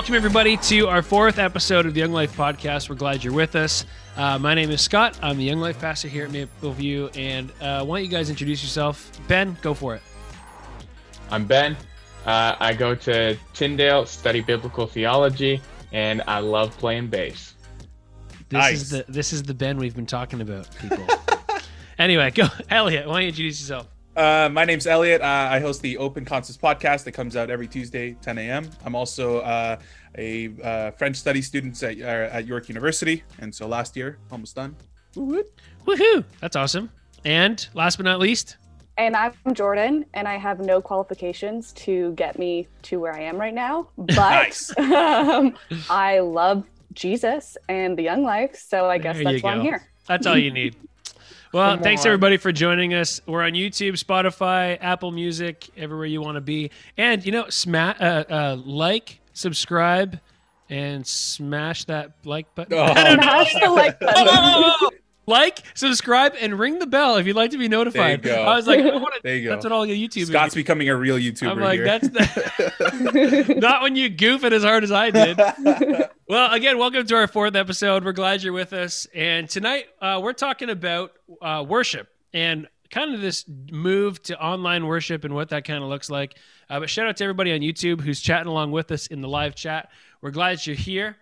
Well, welcome everybody to our fourth episode of the Young Life Podcast. We're glad you're with us. Uh, my name is Scott. I'm the Young Life Pastor here at Mapleview, and uh, why don't you guys introduce yourself? Ben, go for it. I'm Ben. Uh, I go to Tyndale, study biblical theology, and I love playing bass. This Nice. is the this is the Ben we've been talking about, people. anyway, go, Elliot. Why don't you introduce yourself? Uh, my name's Elliot. Uh, I host the Open Concepts podcast that comes out every Tuesday, 10 a.m. I'm also uh, a uh, French study student at, uh, at York University, and so last year, almost done. Woohoo! That's awesome. And last but not least, And I'm Jordan, and I have no qualifications to get me to where I am right now. But Nice. um, I love Jesus and the Young Life, so I guess There that's you why I'm here. That's all you need. Well, Come thanks on. everybody for joining us. We're on YouTube, Spotify, Apple Music, everywhere you want to be. And you know, sma- uh, uh, like, subscribe, and smash that like button. Oh. I don't know. Smash the like button. like, subscribe, and ring the bell if you'd like to be notified. There you go. I was like, I wanna, There you go. that's what all your YouTube. Scott's becoming a real YouTuber I'm like, here. that's the not when you goof it as hard as I did. Well, again, welcome to our fourth episode. We're glad you're with us. And tonight, uh, we're talking about uh, worship and kind of this move to online worship and what that kind of looks like. Uh, but shout out to everybody on YouTube who's chatting along with us in the live chat. We're glad you're here.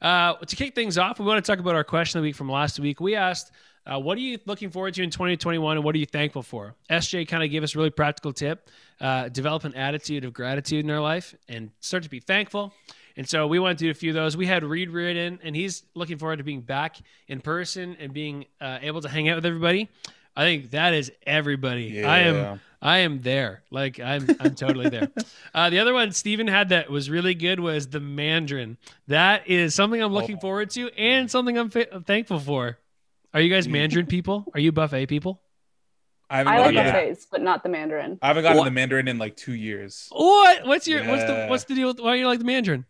Uh, to kick things off, we want to talk about our question of the week from last week. We asked, uh, what are you looking forward to in 2021 and what are you thankful for? SJ kind of gave us a really practical tip uh, develop an attitude of gratitude in our life and start to be thankful. And so we to do a few of those. We had Reed Reardon, and he's looking forward to being back in person and being uh, able to hang out with everybody. I think that is everybody. I am I am there. Like I'm I'm totally there. Uh, the other one Steven had that was really good was the Mandarin. That is something I'm looking Oh. forward to and something I'm fa- thankful for. Are you guys Mandarin people? Are you buffet people? I haven't I like gotten, yeah. the, buffets, but not the Mandarin. I haven't gotten What? the Mandarin in like two years. What? What's your what's the what's the deal with why you like the Mandarin?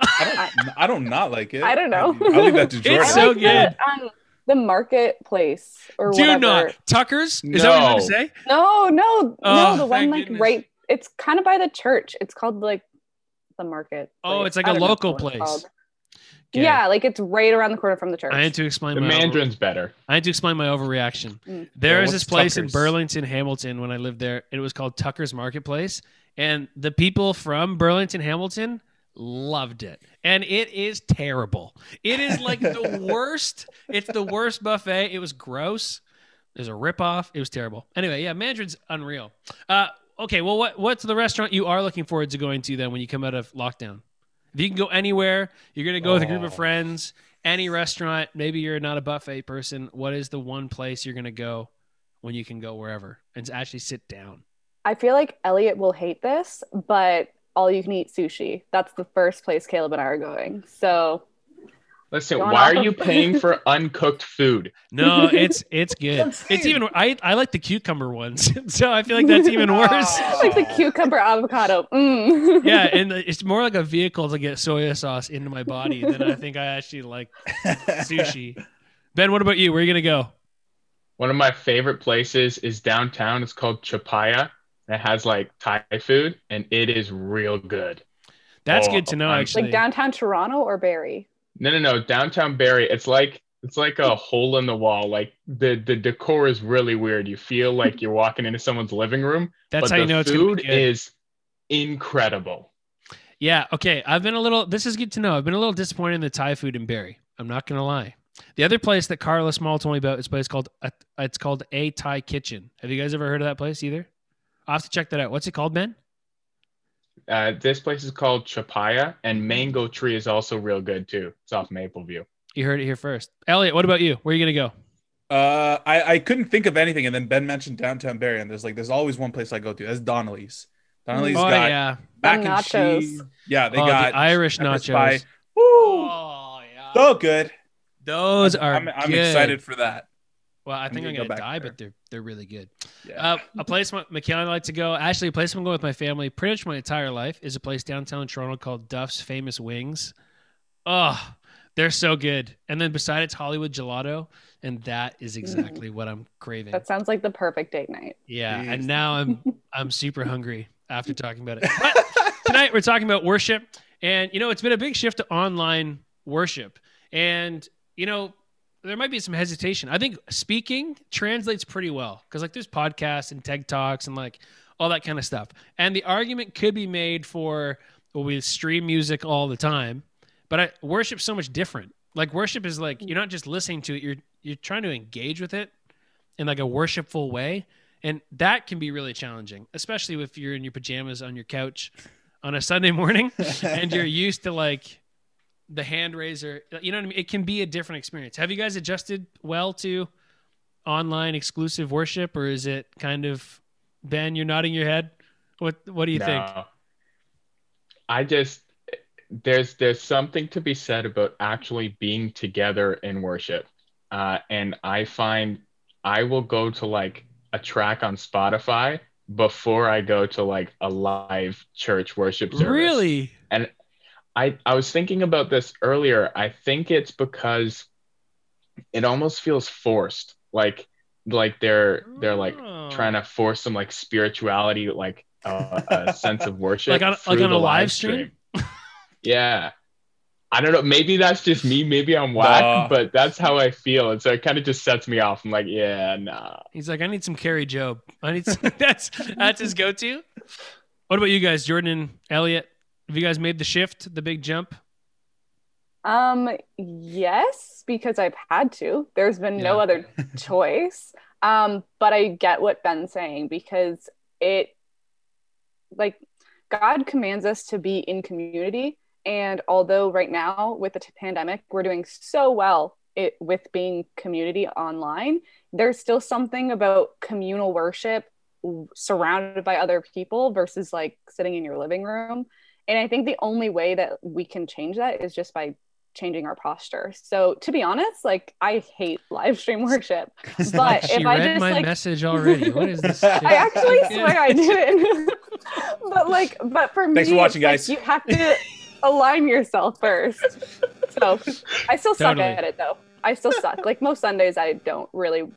I don't, I don't not like it. I don't know. I'll leave that to It's Jordan. I so good. The, um, the marketplace or Do whatever. not Tucker's. Is that what you're No. gonna say? No, no, Oh, no. The one like goodness. right. It's kind of by the church. It's called like the market. Oh, place. it's like I a local place. Okay. Yeah, like it's right around the corner from the church. I had to explain The my over- Mandarin's better. I had to explain my overreaction. Mm. There Yeah, is this place in Burlington, Hamilton, when I lived there. It was called Tucker's Marketplace. And the people from Burlington, Hamilton loved it. And it is terrible. It is like the worst. It's the worst buffet. It was gross. There's a ripoff. It was terrible. Anyway, yeah, Mandarin's unreal. Uh, okay, well, what what's the restaurant you are looking forward to going to then when you come out of lockdown? If you can go anywhere, you're going to go with a group of Oh. friends, any restaurant, maybe you're not a buffet person. What is the one place you're going to go when you can go wherever and actually sit down? I feel like Elliot will hate this, but all you can eat sushi. That's the first place Caleb and I are going. So Listen, why are you paying for uncooked food? No, it's it's good. It's even I I like the cucumber ones, so I feel like that's even worse. like the cucumber avocado. Mm. Yeah, and it's more like a vehicle to get soy sauce into my body than I think I actually like sushi. Ben, what about you? Where are you gonna go? One of my favorite places is downtown. It's called Chapaya. It has like Thai food, and it is real good. That's Oh, good to know. I'm- Actually, like downtown Toronto or Barrie. No, no, no. Downtown Barrie. It's like it's like a hole in the wall. Like the the decor is really weird. You feel like you're walking into someone's living room. that's but how the you know it's gonna food be good. is incredible. Yeah. Okay. I've been a little. This is good to know. I've been a little disappointed in the Thai food in Barrie. I'm not gonna lie. The other place that Carla Small told me about is a place called uh, it's called A Thai Kitchen. Have you guys ever heard of that place either? I'll have to check that out. What's it called, Ben? Uh, this place is called Chapaya, and Mango Tree is also real good too. It's off Mapleview. You heard it here first. Elliot, what about you? Where are you gonna go? Uh, I, I couldn't think of anything, and then Ben mentioned downtown Barrie, and there's like there's always one place I go to. That's Donaleigh's. Donaleigh's oh got yeah, mac The and cheese. Yeah, they oh, got the Irish nachos. pie. Woo! Oh yeah, So good. those are. I'm, I'm excited for that. Well, I think I'm gonna gonna go die, there. but they're they're really good. Yeah. Uh, a place my- Michaela and I like to go. Actually, a place I'm going with my family pretty much my entire life is a place downtown Toronto called Duff's Famous Wings. Oh, they're so good. And then beside it's Hollywood Gelato, and that is exactly what I'm craving. That sounds like the perfect date night. yeah, Jeez. and now I'm I'm super hungry after talking about it. But tonight tonight we're talking about worship, and you know it's been a big shift to online worship, and you know there might be some hesitation. I think speaking translates pretty well because like there's podcasts and TED talks and like all that kind of stuff, and the argument could be made for well we stream music all the time, but I, worship's so much different. Like worship is like you're not just listening to it; you're you're trying to engage with it in like a worshipful way, and that can be really challenging, especially if you're in your pajamas on your couch on a Sunday morning and you're used to like the hand raiser. You know what I mean? It can be a different experience. Have you guys adjusted well to online exclusive worship, or is it kind of Ben? You're nodding your head. What What do you think? No. I just there's there's something to be said about actually being together in worship, uh, and I find I will go to like a track on Spotify before I go to like a live church worship service. Really? And I I was thinking about this earlier. I think it's because it almost feels forced. Like like they're they're like trying to force some like spirituality, like uh, a sense of worship, Like on- like on a live stream? yeah, I don't know. Maybe that's just me. Maybe I'm whack, Nah. but that's how I feel. And so it kind of just sets me off. I'm like, yeah, nah. He's like, I need some Kari Jobe. I need some, that's that's his go-to. What about you guys, Jordan and Elliot? Have you guys made the shift, the big jump? Um, yes, because I've had to. There's been no other choice. Um, but I get what Ben's saying because it like God commands us to be in community. And although right now with the pandemic, we're doing so well it, with being community online, there's still something about communal worship surrounded by other people versus like sitting in your living room. And I think the only way that we can change that is just by changing our posture. So to be honest, like I hate live stream worship. But she if I read just my like message already. What is this? I actually swear I didn't. but like, but for me, Thanks for watching, it's like you have to align yourself first. So I still suck at it though. I still suck. Like most Sundays, I don't really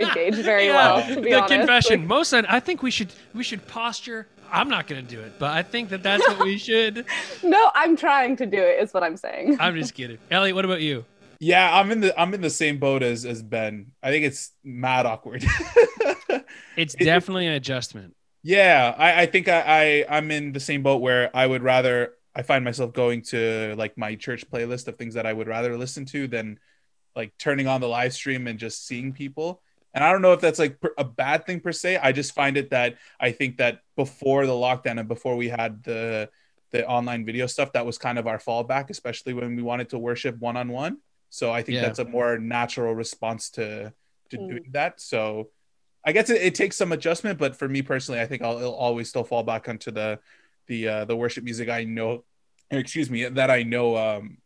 engage very Yeah, well. To be the honest, confession. Like, Most I think we should we should posture. I'm not going to do it, but I think that that's what we should. no, I'm trying to do it. Is what I'm saying. I'm just kidding. Elliot, what about you? Yeah, I'm in the I'm in the same boat as as Ben. I think it's mad awkward. It's definitely an adjustment. yeah, I, I think I, I I'm in the same boat where I would rather I find myself going to like my church playlist of things that I would rather listen to than like turning on the live stream and just seeing people. And I don't know if that's like a bad thing per se. I just find it that I think that before the lockdown and before we had the the online video stuff, that was kind of our fallback, especially when we wanted to worship one on one. So I think Yeah. that's a more natural response to to Mm. doing that. So I guess it, it takes some adjustment, but for me personally, I think I'll, I'll always still fall back onto the the uh, the worship music I know, or excuse me, that I know um,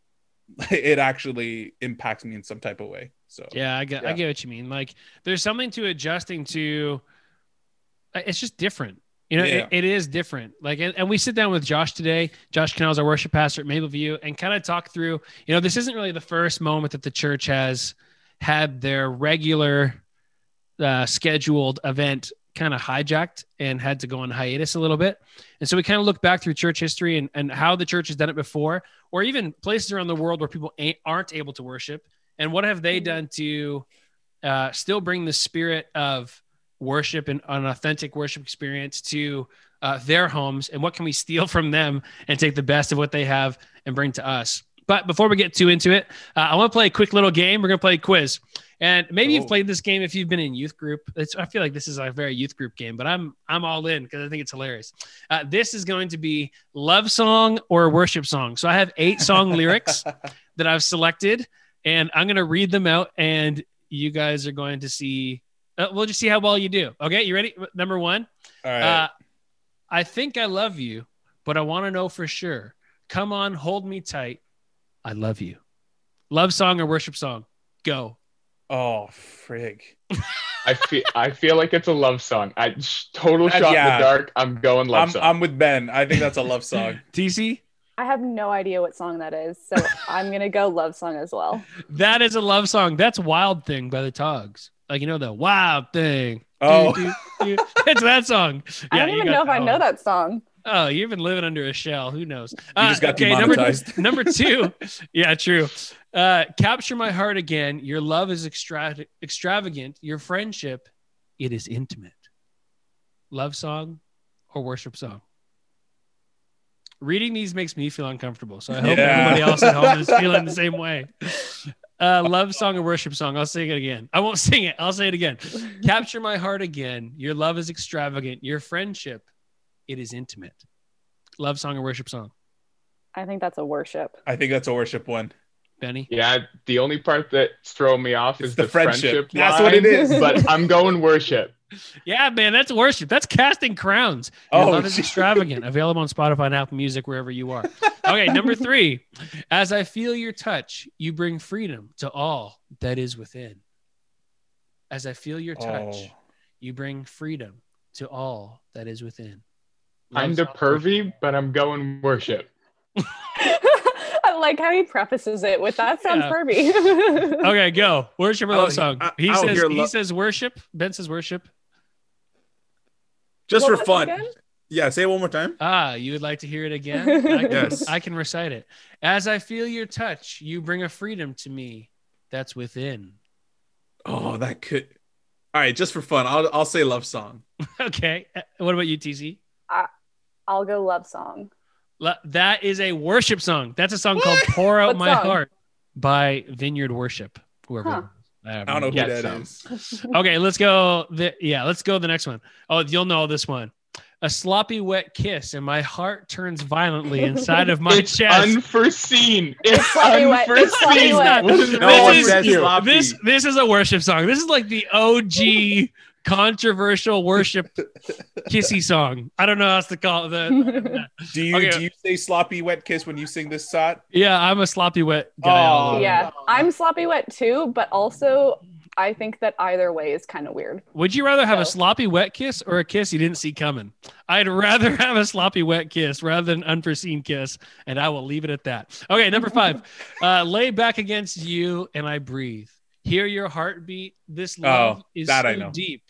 it actually impacts me in some type of way. So Yeah, I get I get what you mean. Like there's something to adjusting to it's just different. You know, Yeah. it, it is different. Like and, and we sit down with Josh today. Josh Kuehnel, our worship pastor at Mapleview, and kind of talk through, you know, this isn't really the first moment that the church has had their regular uh, scheduled event kind of hijacked and had to go on hiatus a little bit. And so we kind of look back through church history and, and how the church has done it before, or even places around the world where people ain't, aren't able to worship. And what have they Mhm. done to uh, still bring the spirit of worship and an authentic worship experience to uh, their homes? And what can we steal from them and take the best of what they have and bring to us? But before we get too into it, uh, I want to play a quick little game. We're going to play a quiz. And maybe you've Oh. played this game if you've been in youth group. It's, I feel like this is a very youth group game, but I'm I'm all in because I think it's hilarious. Uh, this is going to be love song or worship song. So I have eight song lyrics that I've selected, and I'm going to read them out, and you guys are going to see. Uh, we'll just see how well you do. Okay, you ready? Number one. All right. Uh, I think I love you, but I want to know for sure. Come on, hold me tight. I love you. Love song or worship song? Go. oh frig. I feel I feel like it's a love song. I total Uh, shot in the dark. I'm going love I'm song. I'm with Ben. I think that's a love song. TC? I have no idea what song that is, so I'm gonna go love song as well. That is a love song. That's Wild Thing by the Troggs. Like, you know, the Wild Thing. Oh. Do, do, do. It's that song. I don't even know if I that know one. that song. Oh, you've been living under a shell. Who knows? You just got number, demonetized. number two. Yeah, true. Uh, capture my heart again. Your love is extra- extravagant. Your friendship, it is intimate. Love song or worship song? Reading these makes me feel uncomfortable. So I hope Yeah. everybody else at home is feeling the same way. Uh, love song or worship song? I'll sing it again. I won't sing it. I'll say it again. Capture my heart again. Your love is extravagant. Your friendship, it is intimate. Love song or worship song? I think that's a worship. I think that's a worship one. Benny? Yeah, the only part that's throwing me off is the the, friendship. friendship. That's what it is. But I'm going worship. Yeah, man, that's worship. That's casting crowns. Oh, love is extravagant. Available on Spotify and Apple Music, wherever you are. Okay, number three. As I feel your touch, you bring freedom to all that is within. As I feel your touch, Oh. you bring freedom to all that is within. I'm Love the song, pervy, but I'm going worship. I like how he prefaces it with that sounds Yeah. pervy. Okay, go. Worship or Oh, love he- song. He I don't says hear he lo- says worship. Ben says worship. Just What for fun. Yeah, say it one more time. Ah, you would like to hear it again? I can, Yes. I can recite it. As I feel your touch, you bring a freedom to me that's within. Oh, that could. All right, just for fun, I'll I'll say love song. Okay. Uh, What about you, TC? I'll go love song. Le- That is a worship song. That's a song called Pour Out What My song? Heart by Vineyard Worship. Whoever. Huh. I don't know who Get that some. is. Okay, let's go. The, yeah, let's go the next one. Oh, you'll know this one. A sloppy wet kiss, and my heart turns violently inside of my it's chest. unforeseen. It's sloppy. It's sloppy unforeseen. wet. What is No this, with says you? sloppy. this this is a worship song. This is like the OG controversial worship kissy song. I don't know how else to call it. The, Do you Okay. do you say sloppy wet kiss when you sing this song? yeah, I'm a sloppy wet guy. Oh. yeah, I'm sloppy wet too, but also I think that either way is kind of weird. Would you rather have a sloppy wet kiss or a kiss you didn't see coming? I'd rather have a sloppy wet kiss rather than unforeseen kiss, and I will leave it at that. Okay, number five. uh, lay back against you and I breathe. Hear your heartbeat. This love Oh, is that so I know. deep.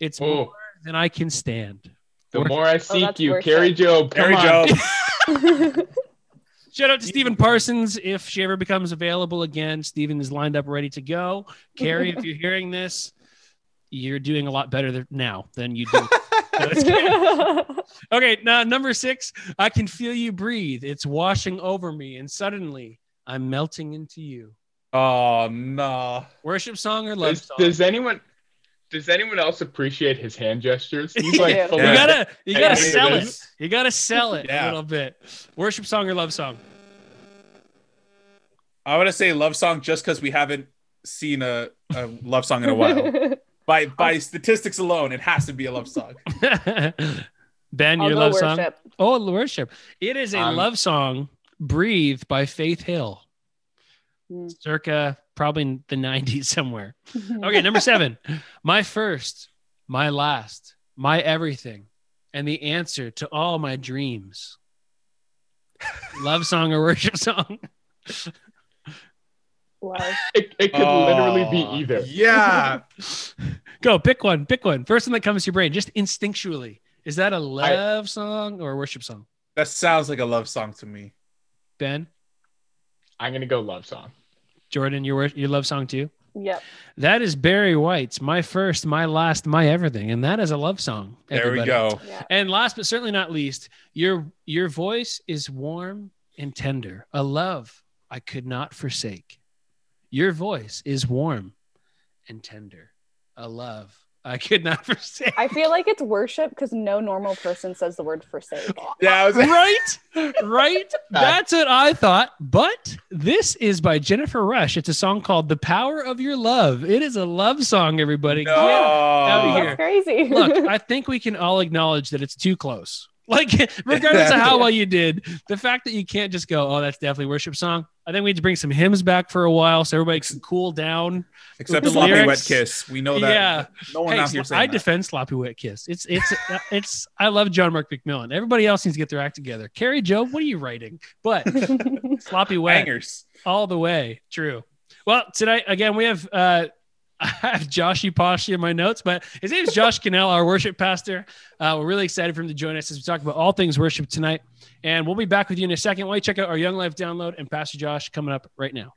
It's Oh. more than I can stand. The more I Oh, seek that's you, worship. Kari Jobe. Come Kari on. Jobe. Shout out to Stephen Parsons if she ever becomes available again. Stephen is lined up, ready to go. Kari, if you're hearing this, you're doing a lot better th- now than you do. Okay, now number six. I can feel you breathe. It's washing over me, and suddenly I'm melting into you. Oh no. Worship song or love Does, song? does anyone does anyone else appreciate his hand gestures? He's like Yeah. you gotta, you gotta sell it. You gotta sell it a little bit. Worship song or love song? I want to say love song just because we haven't seen a, a love song in a while. by by statistics alone, it has to be a love song. ben, I'll your go love song? Oh, worship. It is a Um, love song, Breathe by Faith Hill. Hmm. Circa probably the 90s somewhere. Okay, number seven. My first, my last, my everything, and the answer to all my dreams. Love song or worship song? Love. it, it could literally be Oh, either. Yeah. Go pick one. Pick one. First one that comes to your brain, just instinctually. Is that a love song or a worship song? That sounds like a love song to me. Ben, I'm gonna go love song. Jordan, your your love song too. Yep. That is Barry White's "My First, My Last, My Everything," and that is a love song. There we go. Yeah. And last but certainly not least, your your voice is warm and tender, a love I could not forsake. Your voice is warm and tender, a love I could not forsake. I feel like it's worship because no normal person says the word forsake. Yeah, was right, right. That's what I thought. But this is by Jennifer Rush. It's a song called "The Power of Your Love." It is a love song. Everybody, no. Get out of That's here. crazy. look, I think we can all acknowledge that it's too close. Like, regardless of how well you did, the fact that you can't just go, "Oh, that's definitely a worship song." I think we need to bring some hymns back for a while so everybody can cool down. Except the sloppy lyrics- wet kiss. We know that. Yeah. No one Hey, out here saying I that. defend sloppy wet kiss. It's it's uh, it's. I love John Mark McMillan. Everybody else needs to get their act together. Kari Jobe, what are you writing? But sloppy wet Bangers. all the way. True. Well, tonight again we have uh I have Joshy Poshy in my notes, but his name is Josh Kuehnel, our worship pastor. Uh, we're really excited for him to join us as we talk about all things worship tonight. And we'll be back with you in a second while you check out our Young Life download and Pastor Josh coming up right now.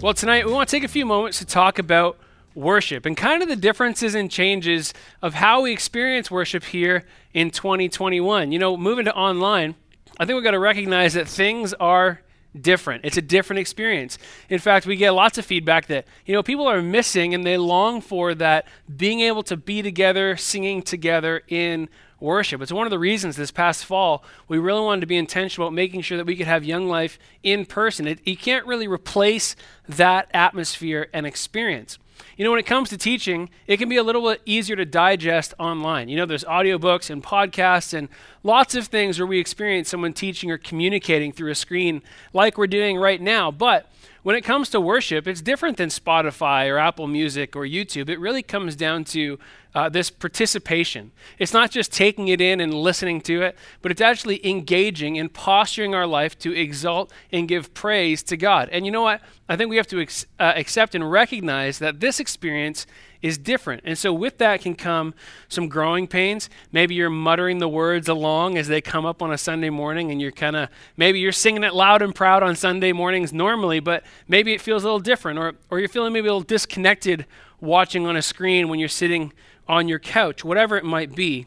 Well, tonight we want to take a few moments to talk about worship and kind of the differences and changes of how we experience worship here in 2021. You know, moving to online, I think we've got to recognize that things are different. It's a different experience. In fact, we get lots of feedback that, you know, people are missing and they long for that being able to be together, singing together in worship. It's one of the reasons this past fall we really wanted to be intentional about making sure that we could have Young Life in person. It, you can't really replace that atmosphere and experience. You know, when it comes to teaching, it can be a little bit easier to digest online. You know, there's audiobooks and podcasts and lots of things where we experience someone teaching or communicating through a screen like we're doing right now. But when it comes to worship, it's different than Spotify or Apple Music or YouTube. It really comes down to uh, this participation. It's not just taking it in and listening to it, but it's actually engaging and posturing our life to exalt and give praise to God. And you know what? I think we have to ex- uh, accept and recognize that this experience is different. And so, with that can come some growing pains. Maybe you're muttering the words along as they come up on a Sunday morning, and you're kind of, maybe you're singing it loud and proud on Sunday mornings normally, but maybe it feels a little different, or, or you're feeling maybe a little disconnected watching on a screen when you're sitting on your couch, whatever it might be.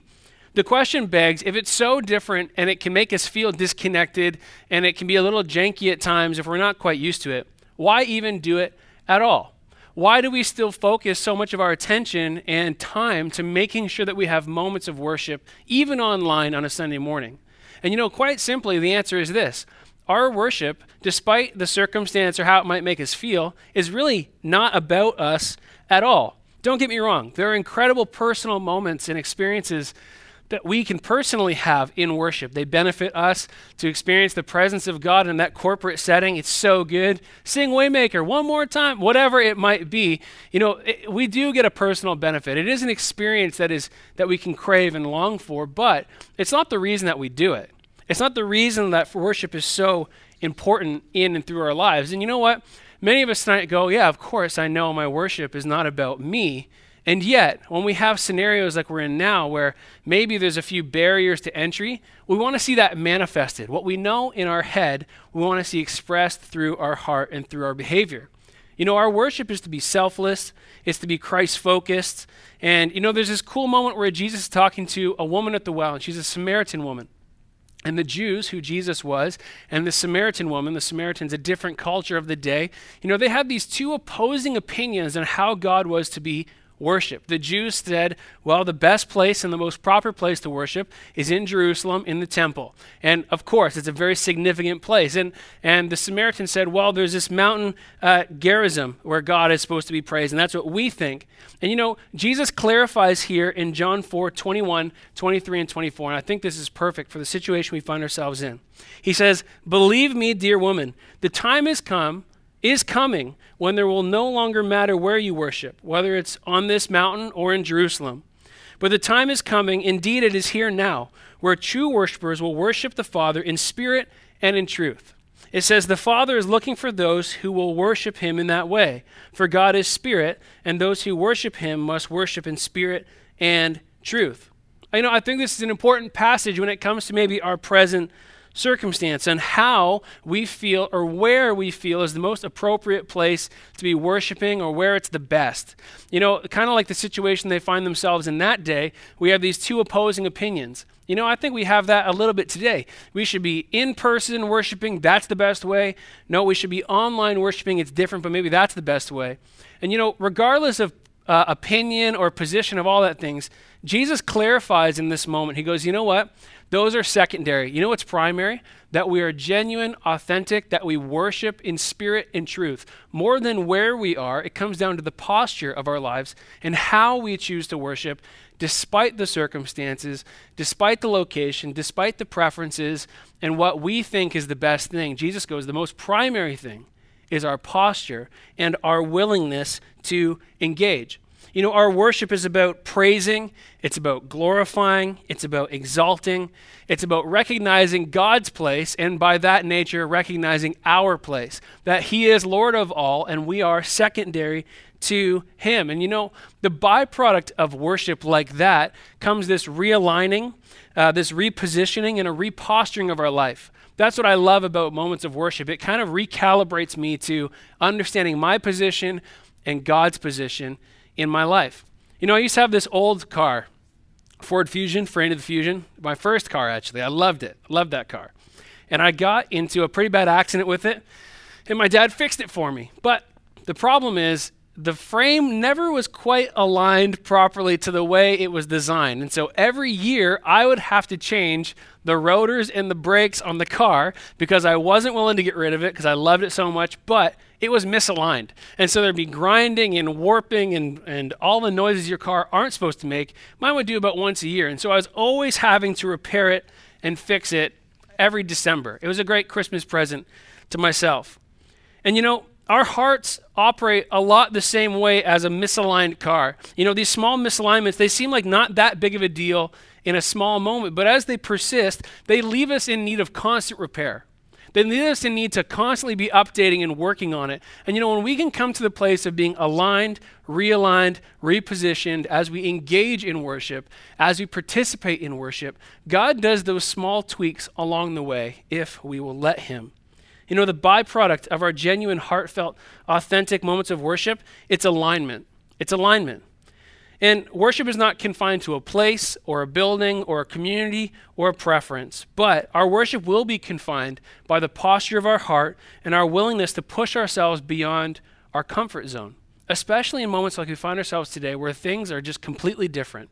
The question begs if it's so different and it can make us feel disconnected and it can be a little janky at times if we're not quite used to it, why even do it at all? Why do we still focus so much of our attention and time to making sure that we have moments of worship, even online on a Sunday morning? And you know, quite simply, the answer is this our worship, despite the circumstance or how it might make us feel, is really not about us at all. Don't get me wrong, there are incredible personal moments and experiences that we can personally have in worship. They benefit us to experience the presence of God in that corporate setting. It's so good. Sing Waymaker one more time, whatever it might be. You know, it, we do get a personal benefit. It is an experience that is that we can crave and long for, but it's not the reason that we do it. It's not the reason that worship is so important in and through our lives. And you know what? Many of us tonight go, yeah, of course, I know my worship is not about me. And yet, when we have scenarios like we're in now, where maybe there's a few barriers to entry, we want to see that manifested. What we know in our head, we want to see expressed through our heart and through our behavior. You know, our worship is to be selfless, it's to be Christ focused. And, you know, there's this cool moment where Jesus is talking to a woman at the well, and she's a Samaritan woman. And the Jews, who Jesus was, and the Samaritan woman, the Samaritans, a different culture of the day, you know, they had these two opposing opinions on how God was to be worship. The Jews said, well, the best place and the most proper place to worship is in Jerusalem in the temple. And of course, it's a very significant place. And, and the Samaritan said, well, there's this mountain uh, Gerizim where God is supposed to be praised. And that's what we think. And you know, Jesus clarifies here in John 4 21, 23, and 24. And I think this is perfect for the situation we find ourselves in. He says, Believe me, dear woman, the time has come is coming when there will no longer matter where you worship, whether it's on this mountain or in Jerusalem. But the time is coming, indeed it is here now, where true worshipers will worship the Father in spirit and in truth. It says, The Father is looking for those who will worship him in that way. For God is spirit, and those who worship him must worship in spirit and truth. You know, I think this is an important passage when it comes to maybe our present circumstance and how we feel or where we feel is the most appropriate place to be worshiping or where it's the best. You know, kind of like the situation they find themselves in that day, we have these two opposing opinions. You know, I think we have that a little bit today. We should be in person worshiping, that's the best way. No, we should be online worshiping, it's different, but maybe that's the best way. And you know, regardless of uh, opinion or position of all that things, Jesus clarifies in this moment. He goes, You know what? Those are secondary. You know what's primary? That we are genuine, authentic, that we worship in spirit and truth. More than where we are, it comes down to the posture of our lives and how we choose to worship despite the circumstances, despite the location, despite the preferences, and what we think is the best thing. Jesus goes, the most primary thing is our posture and our willingness to engage. You know, our worship is about praising, it's about glorifying, it's about exalting, it's about recognizing God's place, and by that nature, recognizing our place. That He is Lord of all, and we are secondary to Him. And you know, the byproduct of worship like that comes this realigning, uh, this repositioning, and a reposturing of our life. That's what I love about moments of worship. It kind of recalibrates me to understanding my position and God's position in my life. You know, I used to have this old car, Ford Fusion, Friend of the Fusion, my first car actually. I loved it. Loved that car. And I got into a pretty bad accident with it, and my dad fixed it for me. But the problem is the frame never was quite aligned properly to the way it was designed. And so every year I would have to change the rotors and the brakes on the car because I wasn't willing to get rid of it because I loved it so much, but it was misaligned. And so there'd be grinding and warping and, and all the noises your car aren't supposed to make. Mine would do about once a year. And so I was always having to repair it and fix it every December. It was a great Christmas present to myself. And you know, our hearts operate a lot the same way as a misaligned car. You know, these small misalignments, they seem like not that big of a deal in a small moment, but as they persist, they leave us in need of constant repair. They leave us in need to constantly be updating and working on it. And you know, when we can come to the place of being aligned, realigned, repositioned as we engage in worship, as we participate in worship, God does those small tweaks along the way if we will let Him. You know, the byproduct of our genuine, heartfelt, authentic moments of worship, it's alignment. It's alignment. And worship is not confined to a place or a building or a community or a preference, but our worship will be confined by the posture of our heart and our willingness to push ourselves beyond our comfort zone, especially in moments like we find ourselves today where things are just completely different.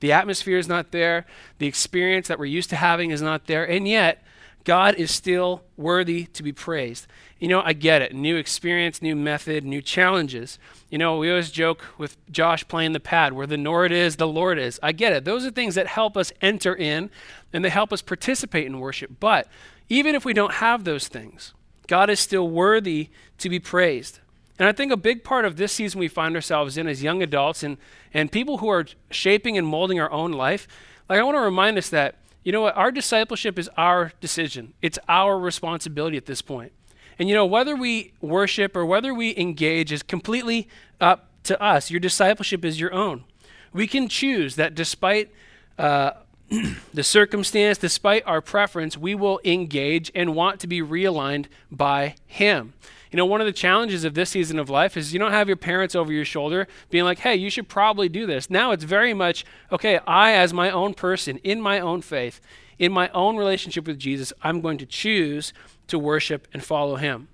The atmosphere is not there, the experience that we're used to having is not there, and yet God is still worthy to be praised. You know, I get it. New experience, new method, new challenges. You know, we always joke with Josh playing the pad where the Lord is, the Lord is. I get it. Those are things that help us enter in and they help us participate in worship. But even if we don't have those things, God is still worthy to be praised. And I think a big part of this season we find ourselves in as young adults and, and people who are shaping and molding our own life, like I want to remind us that you know what? Our discipleship is our decision, it's our responsibility at this point. And you know, whether we worship or whether we engage is completely up to us. Your discipleship is your own. We can choose that despite uh, the circumstance, despite our preference, we will engage and want to be realigned by Him. You know, one of the challenges of this season of life is you don't have your parents over your shoulder being like, hey, you should probably do this. Now it's very much, okay, I, as my own person, in my own faith, in my own relationship with Jesus, I'm going to choose to worship and follow him.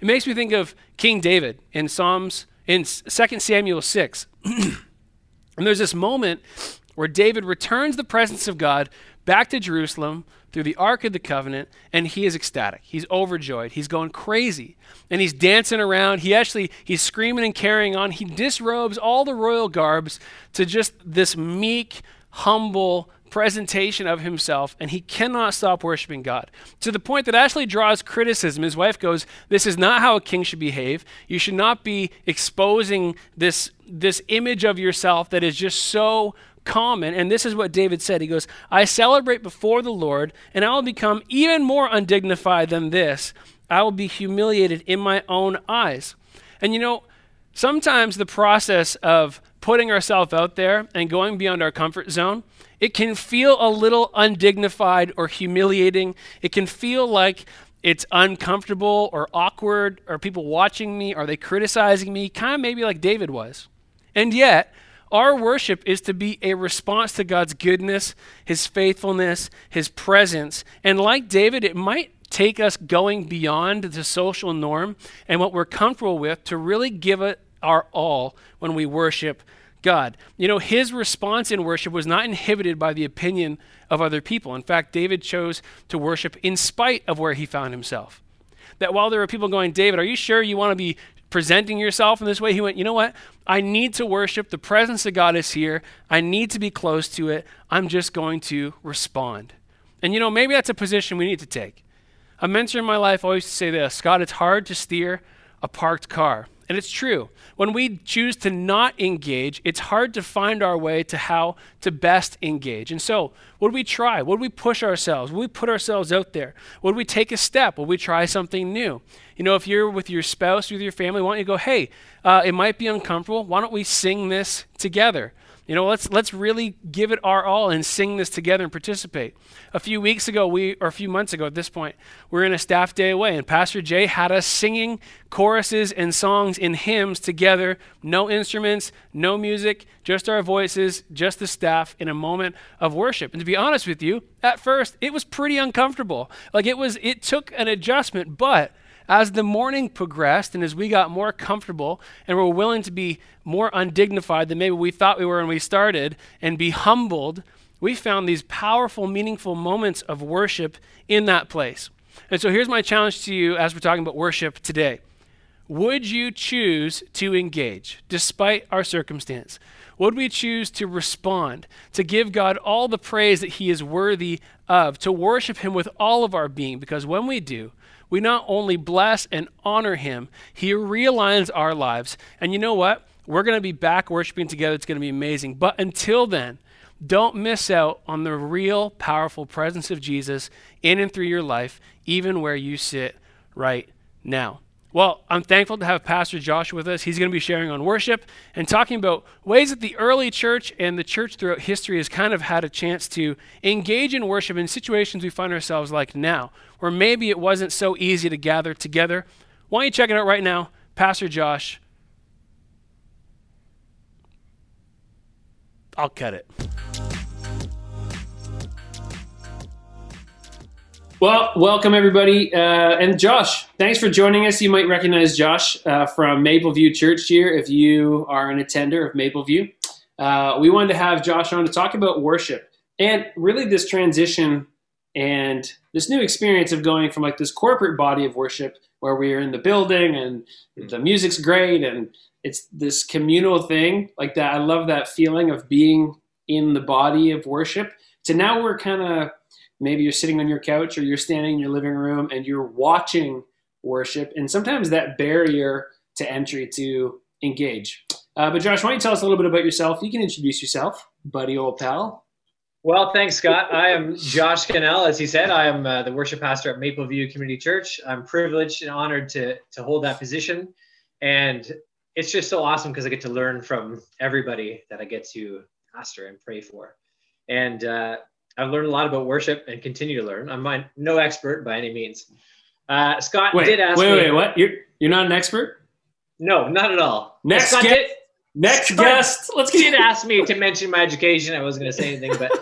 It makes me think of King David in Psalms, in 2 Samuel 6. and there's this moment where David returns the presence of God back to Jerusalem through the Ark of the Covenant, and he is ecstatic. He's overjoyed. He's going crazy. And he's dancing around. He actually, he's screaming and carrying on. He disrobes all the royal garbs to just this meek, humble presentation of himself, and he cannot stop worshiping God. To the point that actually draws criticism. His wife goes, This is not how a king should behave. You should not be exposing this, this image of yourself that is just so common. And this is what David said. He goes, I celebrate before the Lord, and I will become even more undignified than this. I will be humiliated in my own eyes. And you know, sometimes the process of putting ourselves out there and going beyond our comfort zone, it can feel a little undignified or humiliating. It can feel like it's uncomfortable or awkward. Are people watching me? Are they criticizing me? Kind of maybe like David was. And yet, our worship is to be a response to God's goodness, His faithfulness, His presence. And like David, it might take us going beyond the social norm and what we're comfortable with to really give it our all when we worship God. You know, his response in worship was not inhibited by the opinion of other people. In fact, David chose to worship in spite of where he found himself. That while there were people going, David, are you sure you want to be presenting yourself in this way, he went, You know what? I need to worship. The presence of God is here. I need to be close to it. I'm just going to respond. And you know, maybe that's a position we need to take. A mentor in my life always say this Scott, it's hard to steer a parked car. And it's true. When we choose to not engage, it's hard to find our way to how to best engage. And so, would we try? Would we push ourselves? Would we put ourselves out there? Would we take a step? Would we try something new? You know, if you're with your spouse, with your family, why don't you go, hey, uh, it might be uncomfortable. Why don't we sing this together? You know, let's let's really give it our all and sing this together and participate. A few weeks ago, we or a few months ago at this point, we are in a staff day away, and Pastor Jay had us singing choruses and songs and hymns together. No instruments, no music, just our voices, just the staff in a moment of worship. And to be honest with you, at first it was pretty uncomfortable. Like it was, it took an adjustment, but as the morning progressed and as we got more comfortable and were willing to be more undignified than maybe we thought we were when we started and be humbled, we found these powerful, meaningful moments of worship in that place. And so here's my challenge to you as we're talking about worship today. Would you choose to engage despite our circumstance? Would we choose to respond, to give God all the praise that He is worthy of, to worship Him with all of our being? Because when we do, we not only bless and honor him, he realigns our lives. And you know what? We're going to be back worshiping together. It's going to be amazing. But until then, don't miss out on the real powerful presence of Jesus in and through your life, even where you sit right now. Well, I'm thankful to have Pastor Josh with us. He's going to be sharing on worship and talking about ways that the early church and the church throughout history has kind of had a chance to engage in worship in situations we find ourselves like now, where maybe it wasn't so easy to gather together. Why don't you check it out right now? Pastor Josh. I'll cut it. Well, welcome everybody. Uh, and Josh, thanks for joining us. You might recognize Josh uh, from Mapleview Church here if you are an attender of Mapleview. Uh, we wanted to have Josh on to talk about worship and really this transition and this new experience of going from like this corporate body of worship where we're in the building and the music's great and it's this communal thing like that. I love that feeling of being in the body of worship to now we're kind of maybe you're sitting on your couch or you're standing in your living room and you're watching worship. And sometimes that barrier to entry to engage. Uh, but Josh, why don't you tell us a little bit about yourself? You can introduce yourself, buddy, old pal. Well, thanks, Scott. I am Josh Kuehnel. As he said, I am uh, the worship pastor at Mapleview Community Church. I'm privileged and honored to, to hold that position. And it's just so awesome because I get to learn from everybody that I get to pastor and pray for. And uh, I've learned a lot about worship and continue to learn. I'm no expert by any means. Uh, Scott wait, did ask wait, me. Wait, what? You're you're not an expert? No, not at all. Next Scott guest. Did, next Scott guest. Let's get. Did ask me to mention my education. I wasn't going to say anything, but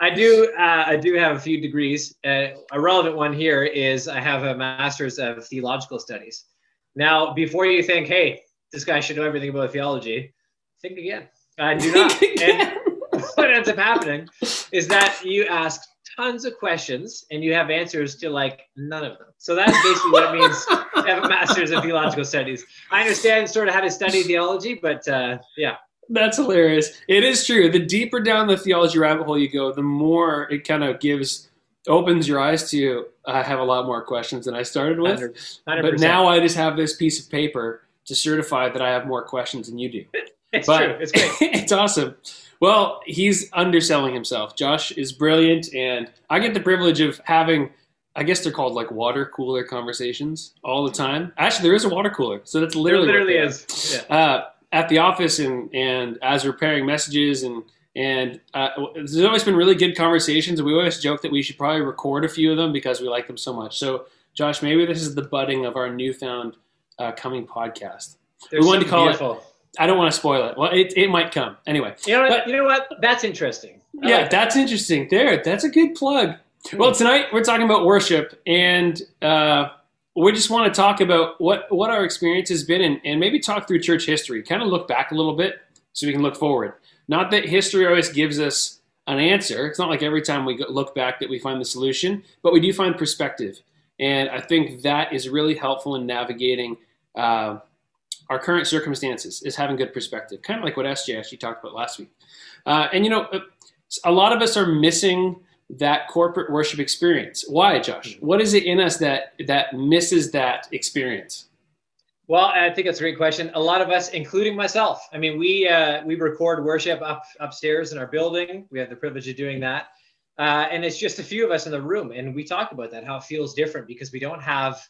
I do. Uh, I do have a few degrees. Uh, a relevant one here is I have a master's of theological studies. Now, before you think, hey, this guy should know everything about theology, think again. I do not. and what ends up happening is that you ask tons of questions and you have answers to like none of them. So that's basically what it means to have a master's in theological studies. I understand sort of how to study theology, but uh, yeah. That's hilarious. It is true. The deeper down the theology rabbit hole you go, the more it kind of gives opens your eyes to I have a lot more questions than I started with. 100%. But now I just have this piece of paper to certify that I have more questions than you do. It's but true. It's great. it's awesome. Well, he's underselling himself. Josh is brilliant, and I get the privilege of having, I guess they're called like water cooler conversations all the time. Actually, there is a water cooler, so that's literally there literally is. Yeah. Uh, at the office, and and as we're preparing messages, and and uh, there's always been really good conversations, and we always joke that we should probably record a few of them because we like them so much. So, Josh, maybe this is the budding of our newfound uh, coming podcast. We wanted to call beautiful. it I don't want to spoil it. Well, it, it might come anyway. You know what? But- you know what? That's interesting. I yeah, like that's interesting. There, that's a good plug. Well, tonight we're talking about worship, and uh, we just want to talk about what what our experience has been, and, and maybe talk through church history. Kind of look back a little bit so we can look forward. Not that history always gives us an answer. It's not like every time we look back that we find the solution, but we do find perspective, and I think that is really helpful in navigating. Uh, our current circumstances is having good perspective, kind of like what SJ actually talked about last week. Uh, and you know, a lot of us are missing that corporate worship experience. Why, Josh? What is it in us that that misses that experience? Well, I think that's a great question. A lot of us, including myself, I mean, we uh, we record worship up upstairs in our building. We have the privilege of doing that, uh, and it's just a few of us in the room, and we talk about that how it feels different because we don't have,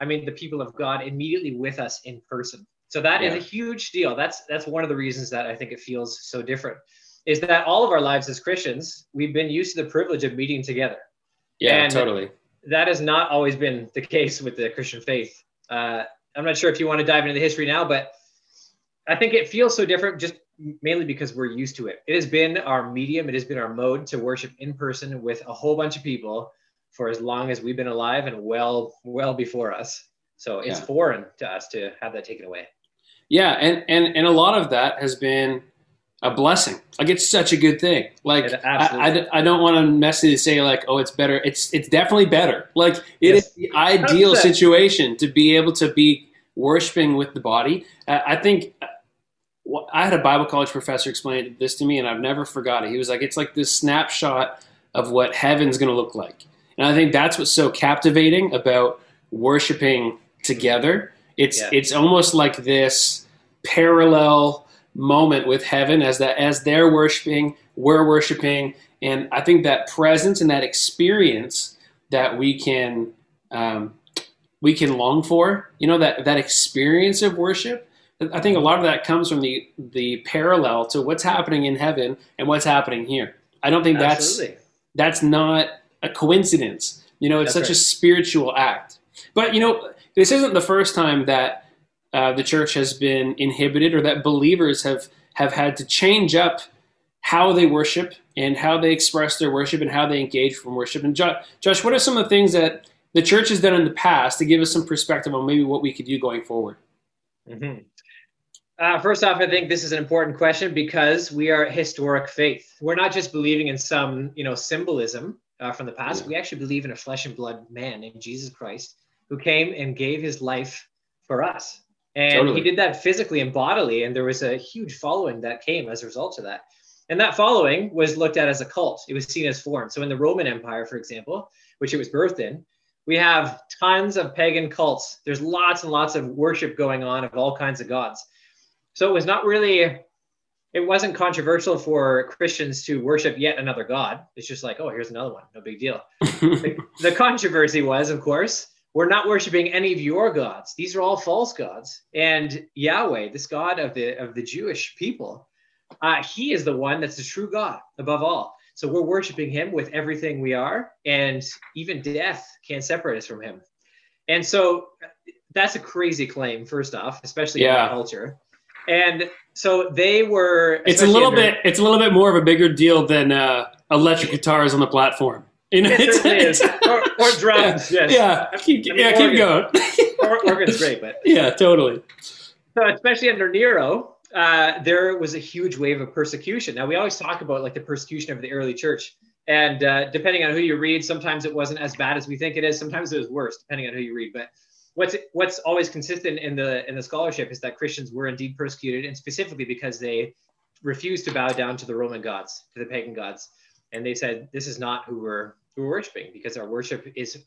I mean, the people of God immediately with us in person. So that is Yeah. a huge deal. That's that's one of the reasons that I think it feels so different. Is that all of our lives as Christians, we've been used to the privilege of meeting together Yeah, And- totally. that has not always been the case with the Christian faith. Uh, I'm not sure if you want to dive into the history now, but I think it feels so different just mainly because we're used to it. It has been our medium, it has been our mode to worship in person with a whole bunch of people for as long as we've been alive and well, well before us. So it's Yeah. foreign to us to have that taken away. Yeah, and and and a lot of that has been a blessing. Like it's such a good thing. Like It I, I, I don't want to messily say like, oh, it's better. It's it's definitely better. Like it is Yes. the ideal 100%. situation to be able to be worshiping with the body. Uh, I think I had a Bible college professor explain this to me, and I've never forgot it. He was like, it's like this snapshot of what heaven's going to look like, and I think that's what's so captivating about worshiping together. It's Yeah. it's almost like this parallel moment with heaven as that as they're worshiping, we're worshiping, and I think that presence and that experience that we can um, we can long for, you know, that that experience of worship. I think a lot of that comes from the the parallel to what's happening in heaven and what's happening here. I don't think that's that's not a coincidence. You know, it's That's such a spiritual act. But you know, this isn't the first time that uh, the church has been inhibited, or that believers have have had to change up how they worship and how they express their worship and how they engage from worship. And Jo- Josh, what are some of the things that the church has done in the past to give us some perspective on maybe what we could do going forward? Mhm. Uh, first off, I think this is an important question because we are a historic faith. We're not just believing in some, you know, symbolism uh, from the past. We actually believe in a flesh and blood man named Jesus Christ who came and gave his life for us. And Totally. he did that physically and bodily. And there was a huge following that came as a result of that. And that following was looked at as a cult. It was seen as foreign. So in the Roman Empire, for example, which it was birthed in, we have tons of pagan cults. There's lots and lots of worship going on of all kinds of gods. So it was not really, it wasn't controversial for Christians to worship yet another god. It's just like, oh, here's another one. No big deal. The, the controversy was, of course, we're not worshiping any of your gods. These are all false gods. And Yahweh, this God of the of the Jewish people, uh, he is the one that's the true God above all. So we're worshiping him with everything we are, and even death can't separate us from him. And so that's a crazy claim, first off, especially in Yeah. our culture. And so they were. it's a little bit it's a little bit more of a bigger deal than uh, electric guitars on the platform. You know, It it's- certainly is. it's- Or, or drums, yes. Yeah, keep, I mean, yeah, keep going. Or, organ's great, but yeah, totally. so especially under Nero, uh, there was a huge wave of persecution. Now we always talk about like the persecution of the early church, and uh, depending on who you read, sometimes it wasn't as bad as we think it is. Sometimes it was worse, depending on who you read. But what's what's always consistent in the in the scholarship is that Christians were indeed persecuted, and specifically because they refused to bow down to the Roman gods, to the pagan gods, and they said this is not who we're who we're worshiping because our worship is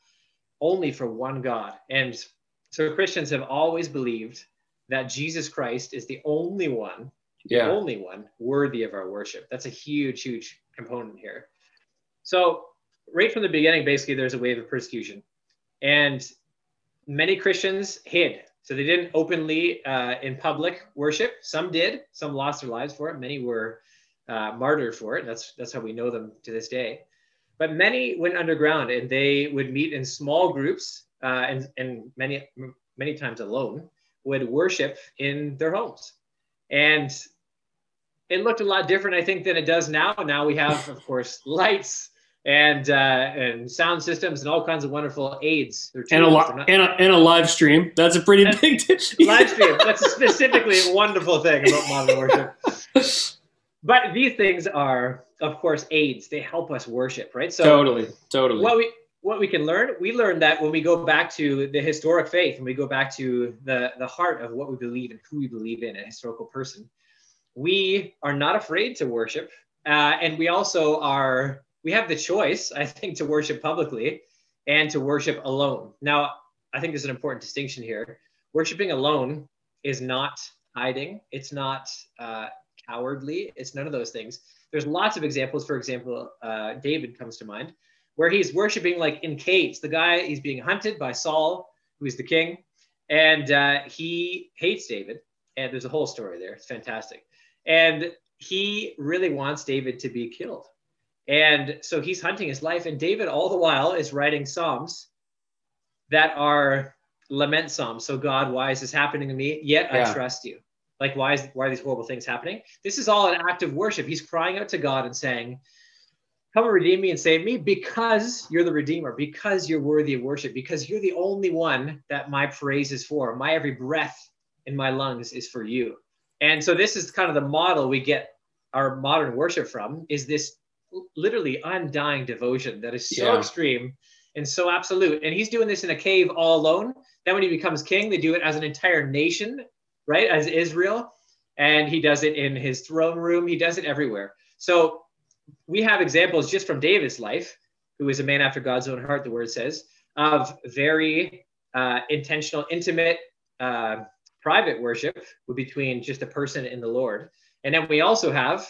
only for one God. And so Christians have always believed that Jesus Christ is the only one, the Yeah, only one worthy of our worship. That's a huge, huge component here. So, right from the beginning, basically, there's a wave of persecution. And many Christians hid. So, they didn't openly uh, in public worship. Some did, some lost their lives for it. Many were uh, martyred for it. That's, that's how we know them to this day. But many went underground and they would meet in small groups uh, and, and many, many times alone would worship in their homes. And it looked a lot different, I think, than it does now. Now we have, of course, lights and uh, and sound systems and all kinds of wonderful aids. And a tools. not- and a, and a live stream. That's a pretty And- big live stream. That's a specifically a wonderful thing about modern worship. But these things are, of course, aids. They help us worship, right? So totally, totally. what we what we can learn, we learn that when we go back to the historic faith and we go back to the the heart of what we believe and who we believe in, a historical person, we are not afraid to worship, uh, and we also are we have the choice, I think, to worship publicly and to worship alone. Now, I think there's an important distinction here. worshiping alone is not hiding. It's not uh, cowardly. It's none of those things. There's lots of examples. For example, uh, David comes to mind, where he's worshiping like in caves. The guy he's being hunted by Saul, who is the king, and uh, he hates David. And there's a whole story there. It's fantastic. And he really wants David to be killed. And so he's hunting his life. And David, all the while, is writing psalms that are lament psalms. So, God, why is this happening to me? Yet Yeah. I trust you. Like, why, is, why are these horrible things happening? This is all an act of worship. He's crying out to God and saying, Come and redeem me and save me because you're the Redeemer, because you're worthy of worship, because you're the only one that my praise is for. My every breath in my lungs is for you. And so this is kind of the model we get our modern worship from is this literally undying devotion that is so Yeah. extreme and so absolute. And he's doing this in a cave all alone. Then when he becomes king, they do it as an entire nation, right? As Israel. And he does it in his throne room. He does it everywhere. So we have examples just from David's life, who is a man after God's own heart, the word says, of very uh, intentional, intimate, uh, private worship between just a person and the Lord. And then we also have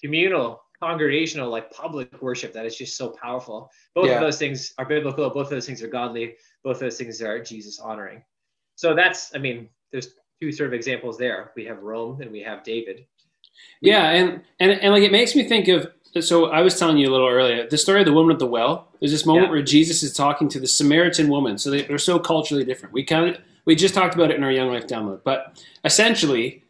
communal, congregational, like public worship that is just so powerful. Both Yeah. of those things are biblical. Both of those things are godly. Both of those things are Jesus honoring. So that's, I mean, there's two sort of examples there. We have Rome and we have David. Yeah, and, and and like it makes me think of so I was telling you a little earlier the story of the woman at the well. There's this moment Yeah. where Jesus is talking to the Samaritan woman. So they, they're so culturally different. We kind of we just talked about it in our Young Life download, but essentially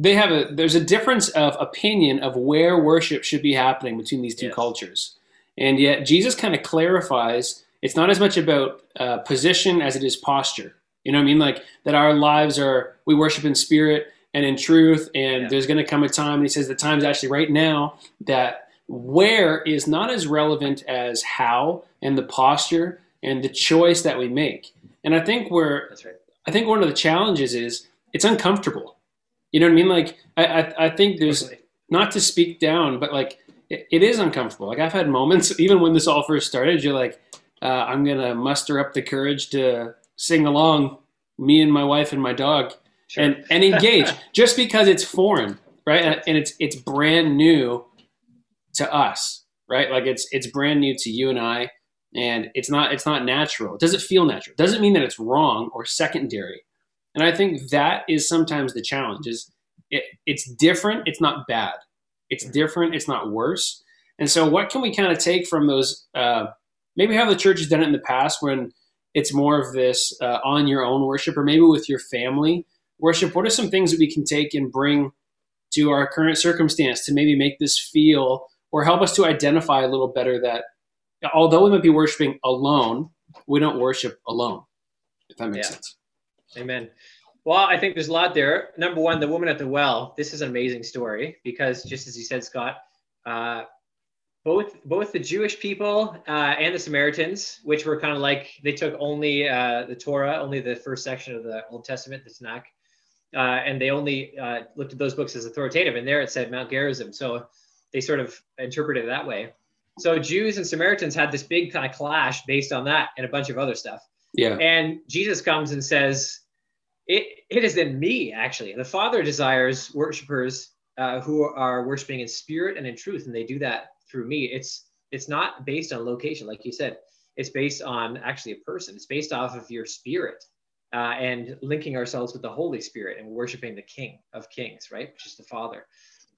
they have a there's a difference of opinion of where worship should be happening between these two Yes. cultures, and yet Jesus kind of clarifies it's not as much about uh, position as it is posture. You know what I mean? Like that our lives are we worship in spirit and in truth, and Yeah. there's going to come a time. And he says the time's actually right now that where is not as relevant as how and the posture and the choice that we make. And I think we're That's right. I think one of the challenges is it's uncomfortable. You know what I mean? Like I I, I think there's not to speak down, but like it, it is uncomfortable. Like I've had moments, even when this all first started, you're like, uh, I'm gonna muster up the courage to sing along, me and my wife and my dog, Sure. and and engage, just because it's foreign, right? And, and it's it's brand new to us, right? Like it's it's brand new to you and I, and it's not it's not natural. Does it feel natural? Doesn't mean that it's wrong or secondary. And I think that is sometimes the challenge. Is it, it's different. It's not bad. It's different. It's not worse. And so, what can we kind of take from those? Uh, maybe how the church has done it in the past, when it's more of this uh, on your own worship, or maybe with your family worship. What are some things that we can take and bring to our current circumstance to maybe make this feel or help us to identify a little better that although we might be worshiping alone, we don't worship alone. If that makes Yeah. sense. Amen. Well, I think there's a lot there. Number one, the woman at the well. This is an amazing story because, just as you said, Scott, uh, both both the Jewish people uh, and the Samaritans, which were kind of like they took only uh, the Torah, only the first section of the Old Testament, the Tanakh, uh, and they only uh, looked at those books as authoritative. And there it said Mount Gerizim, so they sort of interpreted it that way. So Jews and Samaritans had this big kind of clash based on that and a bunch of other stuff. Yeah. And Jesus comes and says, it, it is in me, actually. The Father desires worshipers uh, who are worshiping in spirit and in truth, and they do that through me. It's it's not based on location, like you said. It's based on actually a person. It's based off of your spirit uh, and linking ourselves with the Holy Spirit and worshiping the King of Kings, right? Which is the Father.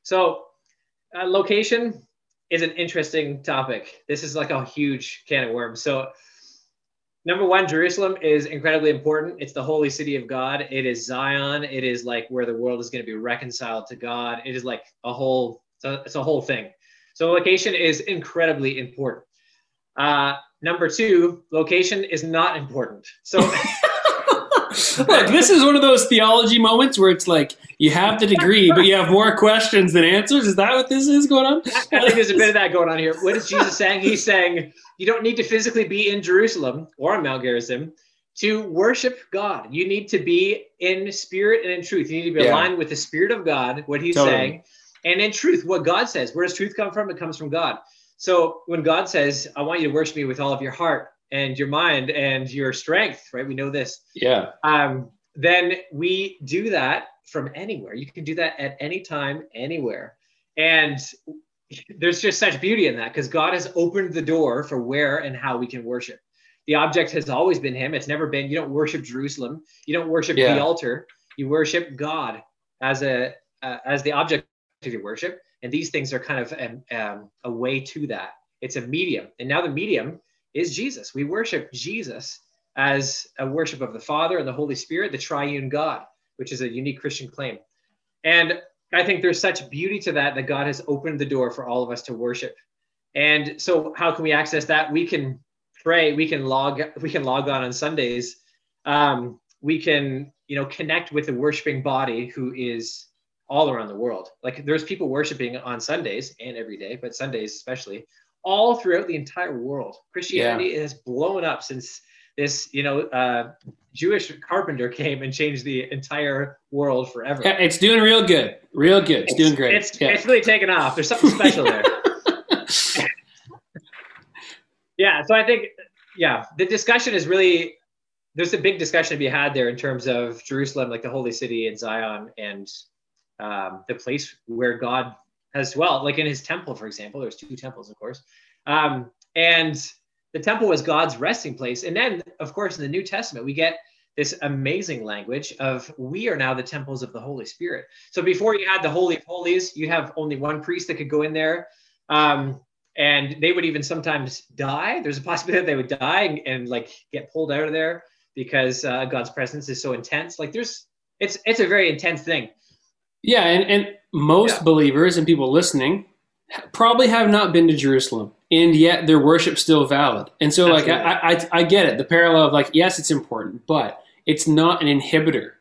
So, uh, location is an interesting topic. This is like a huge can of worms. So, number one, Jerusalem is incredibly important. It's the holy city of God. It is Zion. It is like where the world is going to be reconciled to God. It is like a whole. It's a, it's a whole thing. So location is incredibly important. Uh, number two, location is not important. So Look, this is one of those theology moments where it's like you have the degree, but you have more questions than answers. Is that what this is going on? I think there's a bit of that going on here. What is Jesus saying? He's saying you don't need to physically be in Jerusalem or on Mount Gerizim to worship God. You need to be in spirit and in truth. You need to be Yeah. aligned with the spirit of God, what he's Totally. saying, and in truth, what God says. Where does truth come from? It comes from God. So when God says, I want you to worship me with all of your heart and your mind and your strength, right? We know this. Yeah. Um, then we do that from anywhere. You can do that at any time, anywhere. And there's just such beauty in that because God has opened the door for where and how we can worship. The object has always been Him. It's never been, you don't worship Jerusalem, you don't worship Yeah. the altar, you worship God as a uh, as the object of your worship. And these things are kind of um, um, a way to that. It's a medium. And now the medium is Jesus. We worship Jesus as a worship of the Father and the Holy Spirit, the triune God, which is a unique Christian claim. And I think there's such beauty to that that God has opened the door for all of us to worship. And so, how can we access that? We can pray. We can log. We can log on on Sundays. Um, we can, you know, connect with the worshiping body who is all around the world. Like there's people worshiping on Sundays and every day, but Sundays especially, all throughout the entire world. Christianity has blown up since this, you know, uh, Jewish carpenter came and changed the entire world forever. Yeah, it's doing real good. Real good. It's, doing great. It's, yeah. it's really taken off. There's something special there. yeah. So I think, yeah, the discussion is really, there's a big discussion to be had there in terms of Jerusalem, like the holy city and Zion and um, the place where God has well. like in his temple, for example. There's two temples, of course. Um, and the temple was God's resting place. And then, of course, in the New Testament, we get this amazing language of we are now the temples of the Holy Spirit. So before you had the Holy of Holies, you have only one priest that could go in there. Um, and they would even sometimes die. There's a possibility they would die and, and like get pulled out of there because uh, God's presence is so intense. Like there's, it's it's a very intense thing. Yeah, and, and most Yeah. believers and people listening probably have not been to Jerusalem, and yet their worship's still valid. And so, like, I, I, I get it. The parallel of like, yes, it's important, but it's not an inhibitor.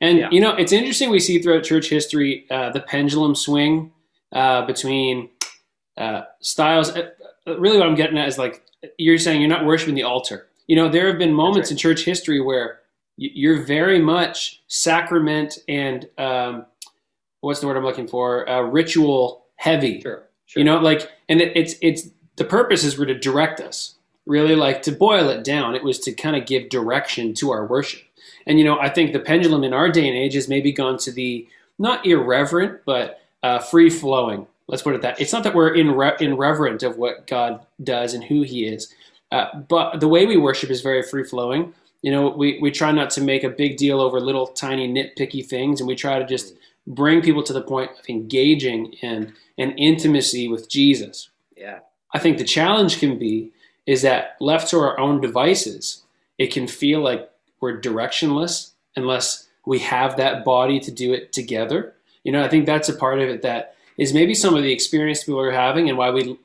And Yeah. you know, it's interesting. We see throughout church history uh, the pendulum swing uh, between uh, styles. Uh, uh, really, what I'm getting at is like you're saying you're not worshiping the altar. You know, there have been moments right. in church history where you're very much sacrament and um, what's the word I'm looking for? Uh, ritual heavy. Sure. Sure. You know, like, and it, it's it's the purposes were to direct us. Really, like to boil it down, it was to kind of give direction to our worship. And you know, I think the pendulum in our day and age has maybe gone to the not irreverent, but uh, free flowing. Let's put it that. It's not that we're inre- irreverent of what God does and who He is, uh, but the way we worship is very free flowing. You know, we we try not to make a big deal over little tiny nitpicky things, and we try to just bring people to the point of engaging in an intimacy with Jesus. yeah. I think the challenge can be is that left to our own devices, it can feel like we're directionless unless we have that body to do it together. You know, I think that's a part of it that is maybe some of the experience people are having and why we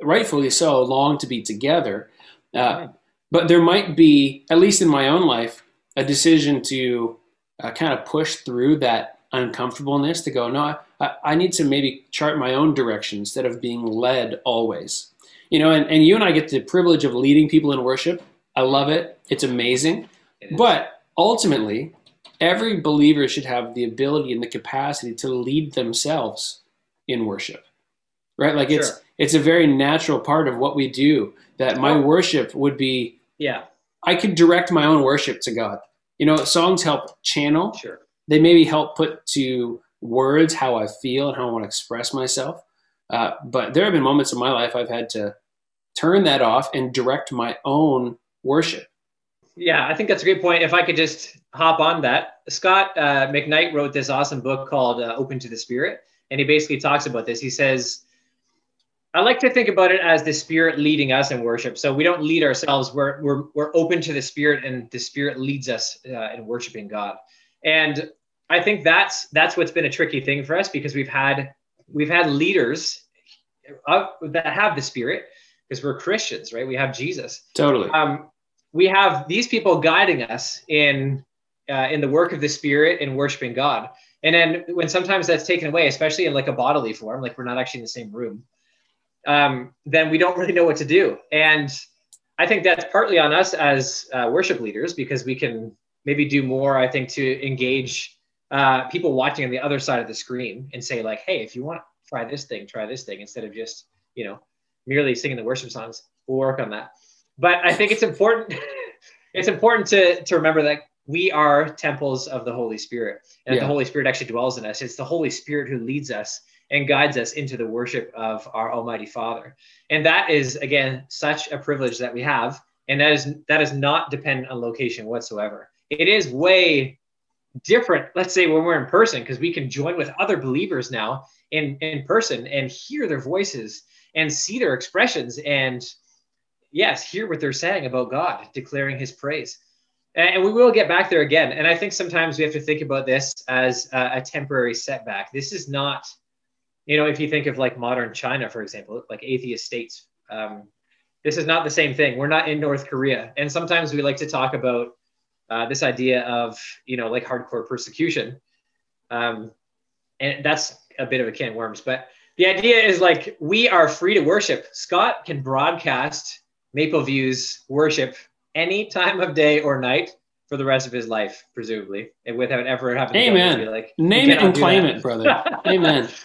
rightfully so long to be together. Uh, but there might be, at least in my own life, a decision to uh, kind of push through that uncomfortableness to go, no, I, I need to maybe chart my own direction instead of being led always. You know, and, and you and I get the privilege of leading people in worship. I love it. It's amazing. It. But ultimately, every believer should have the ability and the capacity to lead themselves in worship. Right? Like it's Sure. it's a very natural part of what we do that my worship would be yeah. I could direct my own worship to God. You know, songs help channel. Sure. They maybe help put to words how I feel and how I want to express myself. Uh, but there have been moments in my life I've had to turn that off and direct my own worship. Yeah, I think that's a great point. If I could just hop on that, Scott uh, McKnight wrote this awesome book called uh, Open to the Spirit, and he basically talks about this. He says, I like to think about it as the Spirit leading us in worship. So we don't lead ourselves; we're we're we're open to the Spirit, and the Spirit leads us uh, in worshiping God. And I think that's that's what's been a tricky thing for us because we've had we've had leaders of, that have the Spirit because we're Christians, right? We have Jesus Totally. um, we have these people guiding us in uh, in the work of the spirit and worshiping god and then when sometimes that's taken away especially in like a bodily form like we're not actually in the same room um, then we don't really know what to do and i think that's partly on us as uh, worship leaders because we can maybe do more i think to engage uh, people watching on the other side of the screen and say like hey if you want to try this thing try this thing instead of just you know merely singing the worship songs we'll work on that but I think it's important. it's important to to remember that we are temples of the Holy Spirit, and Yeah. the Holy Spirit actually dwells in us. It's the Holy Spirit who leads us and guides us into the worship of our Almighty Father, and that is again such a privilege that we have, and that is that is not dependent on location whatsoever. It is way different. Let's say when we're in person, because we can join with other believers now in in person and hear their voices and see their expressions and yes, hear what they're saying about God, declaring His praise. And we will get back there again. And I think sometimes we have to think about this as a, a temporary setback. This is not, you know, if you think of like modern China, for example, like atheist states, um, this is not the same thing. We're not in North Korea. And sometimes we like to talk about uh, this idea of, you know, like hardcore persecution. Um, and that's a bit of a can of worms. But the idea is like we are free to worship. Scott can broadcast Maple View's worship any time of day or night for the rest of his life, presumably, and without ever having to Amen. be like Name it and claim that." it, brother. Amen.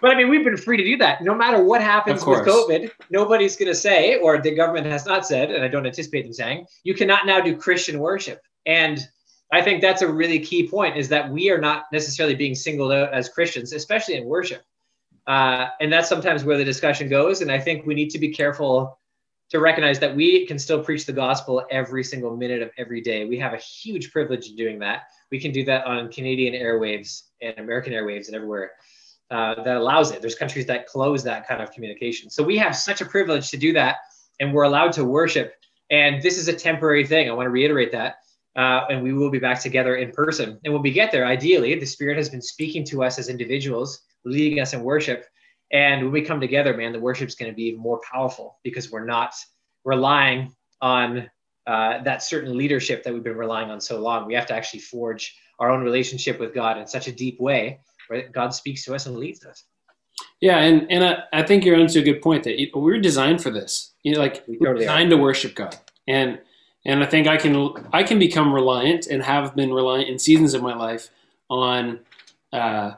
But I mean, we've been free to do that. No matter what happens with. COVID, nobody's going to say, or the government has not said, and I don't anticipate them saying, you cannot now do Christian worship. And I think that's a really key point is that we are not necessarily being singled out as Christians, especially in worship. Uh, and that's sometimes where the discussion goes. And I think we need to be careful to recognize that we can still preach the gospel every single minute of every day. We have a huge privilege in doing that. We can do that on Canadian airwaves and American airwaves and everywhere uh, that allows it. There's countries that close that kind of communication. So we have such a privilege to do that, and we're allowed to worship. And this is a temporary thing. I want to reiterate that. Uh, and we will be back together in person. And when we get there, ideally, the Spirit has been speaking to us as individuals, leading us in worship. And when we come together, man, the worship is going to be even more powerful because we're not relying on uh, that certain leadership that we've been relying on so long. We have to actually forge our own relationship with God in such a deep way where God speaks to us and leads us. Yeah, and and I, I think you're onto a good point that we're designed for this. You know, like We we're are. designed to worship God, and and I think I can I can become reliant and have been reliant in seasons of my life on uh,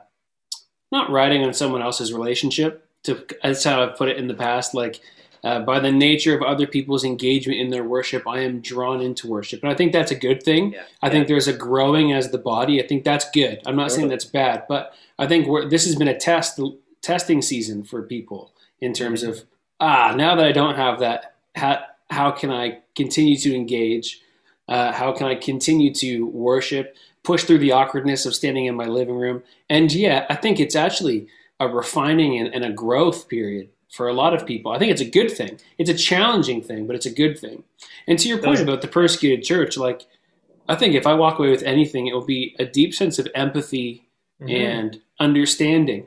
not riding on someone else's relationship. To that's how I've put it in the past. Like uh, by the nature of other people's engagement in their worship, I am drawn into worship, and I think that's a good thing. Yeah. I think there's a growing as the body. I think that's good. I'm not saying that's bad, but I think we're, this has been a test testing season for people in terms Mm-hmm. of ah now that I don't have that how, how can I continue to engage? Uh, how can I continue to worship push through the awkwardness of standing in my living room? And yeah I think it's actually a refining and, and a growth period for a lot of people. I think it's a good thing. It's a challenging thing but it's a good thing. And to your point about the persecuted church like I think if I walk away with anything it will be a deep sense of empathy and understanding.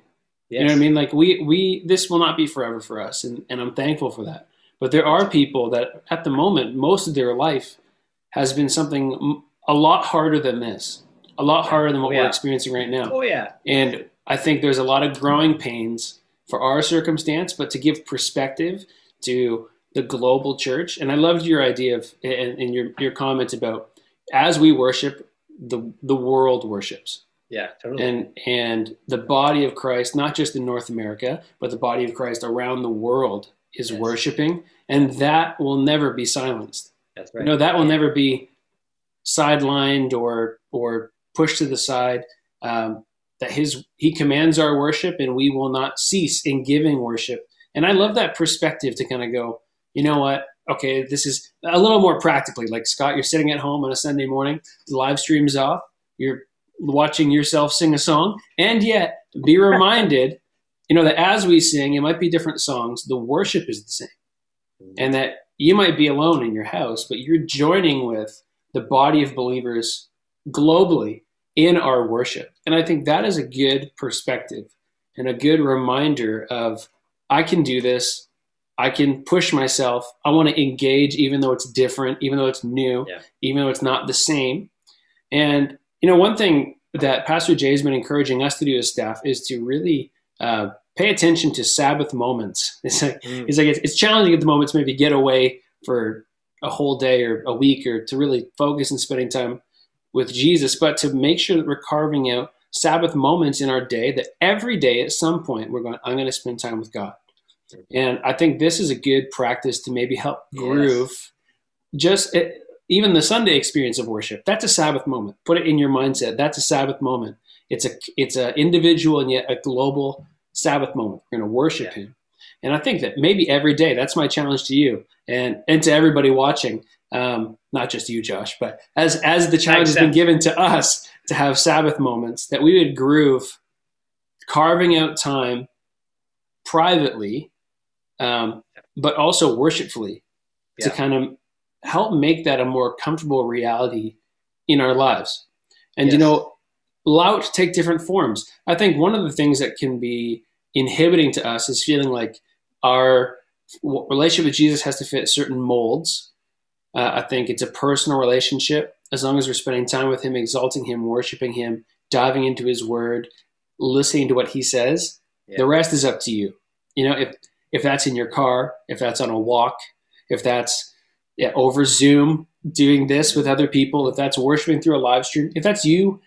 You know what I mean? Like we we this will not be forever for us, and, and I'm thankful for that. But there are people that at the moment, most of their life has been something a lot harder than this, a lot harder than what Oh, we're experiencing right now. Oh yeah. And I think there's a lot of growing pains for our circumstance, but to give perspective to the global church. And I loved your idea of and, and your your comment about as we worship, the the world worships Yeah, totally. and and the body of Christ, not just in North America, but the body of Christ around the world is Yes. worshiping, and that will never be silenced. That's You right. know that will never be sidelined or or pushed to the side. Um, that his he commands our worship, and we will not cease in giving worship. And I love that perspective to kind of go, you know what? Okay, this is a little more practically. Like Scott, you're sitting at home on a Sunday morning, the live stream's off, you're watching yourself sing a song, and yet be reminded, you know, that as we sing, it might be different songs, the worship is the same. Mm-hmm. And that you might be alone in your house, but you're joining with the body of believers globally in our worship. And I think that is a good perspective and a good reminder of I can do this. I can push myself. I want to engage even though it's different, even though it's new, Yeah. even though it's not the same. And you know, one thing that Pastor Jay has been encouraging us to do as staff is to really uh, pay attention to Sabbath moments. It's like Mm. it's like it's, it's challenging at the moment to maybe get away for a whole day or a week or to really focus and spending time with Jesus, but to make sure that we're carving out Sabbath moments in our day that every day at some point we're going, I'm going to spend time with God. And I think this is a good practice to maybe help Yes. groove just it, even the Sunday experience of worship, that's a Sabbath moment. Put it in your mindset. That's a Sabbath moment. It's a it's an individual and yet a global Sabbath moment. We're going to worship Yeah. Him, and I think that maybe every day. That's my challenge to you and and to everybody watching. Um, not just you, Josh, but as as the challenge has been given to us to have Sabbath moments, that we would groove, carving out time privately, um, but also worshipfully to kind of help make that a more comfortable reality in our lives. And you know, to take different forms. I think one of the things that can be inhibiting to us is feeling like our relationship with Jesus has to fit certain molds. Uh, I think it's a personal relationship. As long as we're spending time with Him, exalting Him, worshiping Him, diving into His Word, listening to what He says, Yeah. the rest is up to you. You know, if if that's in your car, if that's on a walk, if that's yeah, over Zoom doing this with other people, if that's worshiping through a live stream, if that's you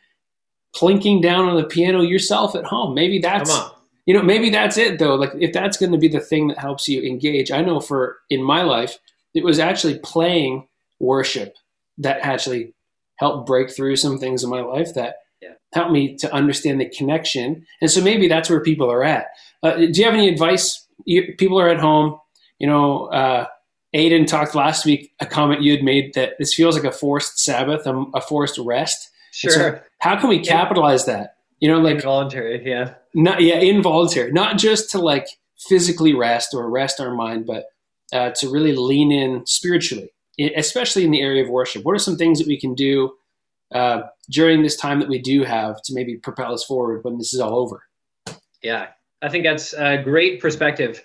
plinking down on the piano yourself at home, maybe that's you know maybe that's it though. Like if that's going to be the thing that helps you engage, I know for in my life it was actually playing worship that actually helped break through some things in my life that Yeah. helped me to understand the connection. And so maybe that's where people are at. Uh, do you have any advice? You, people are at home. You know, uh, Aiden talked last week a comment you had made that this feels like a forced Sabbath, a, a forced rest. And so Sure. how can we capitalize that? You know, like Involuntary. Yeah. not yeah, involuntary, not just to like physically rest or rest our mind, but uh, to really lean in spiritually, especially in the area of worship. What are some things that we can do uh, during this time that we do have to maybe propel us forward when this is all over? Yeah, I think that's a great perspective.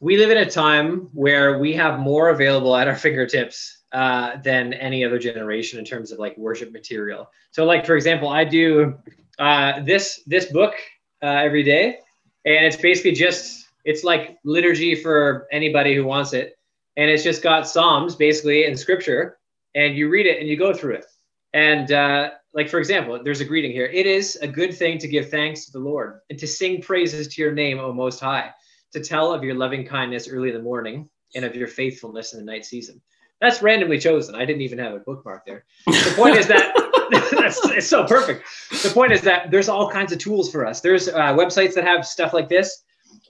We live in a time where we have more available at our fingertips uh, than any other generation in terms of like worship material. So, like for example, I do uh, this this book uh, every day, and it's basically just it's like liturgy for anybody who wants it, and it's just got psalms basically in scripture, and you read it and you go through it, and uh, like for example, there's a greeting here. It is a good thing to give thanks to the Lord and to sing praises to your name, O Most High, to tell of your loving kindness early in the morning and of your faithfulness in the night season. That's randomly chosen. I didn't even have a bookmark there. The point is that that's it's so perfect. The point is that there's all kinds of tools for us. There's uh, websites that have stuff like this.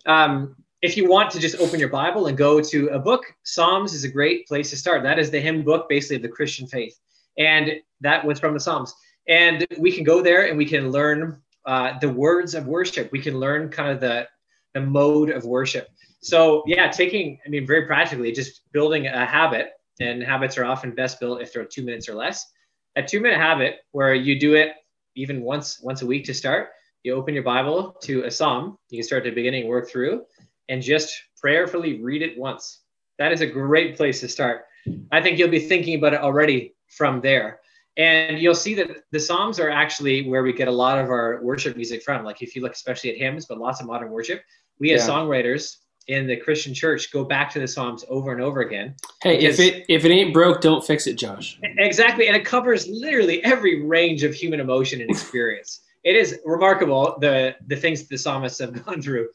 Um, if you want to just open your Bible and go to a book, Psalms is a great place to start. That is the hymn book, basically, of the Christian faith. And that was from the Psalms. And we can go there and we can learn uh, the words of worship. We can learn kind of the, the mode of worship. So, yeah, taking, I mean, very practically, just building a habit, and habits are often best built if they're two minutes or less. A two minute habit where you do it even once once a week to start. You open your Bible to a psalm. You can start at the beginning, work through, and just prayerfully read it once. That is a great place to start. I think you'll be thinking about it already from there. And you'll see that the Psalms are actually where we get a lot of our worship music from. Like if you look especially at hymns, but lots of modern worship, we as songwriters in the Christian church go back to the Psalms over and over again. Hey, if it if it ain't broke, don't fix it, Josh. Exactly. And it covers literally every range of human emotion and experience. it is remarkable the the things the psalmists have gone through.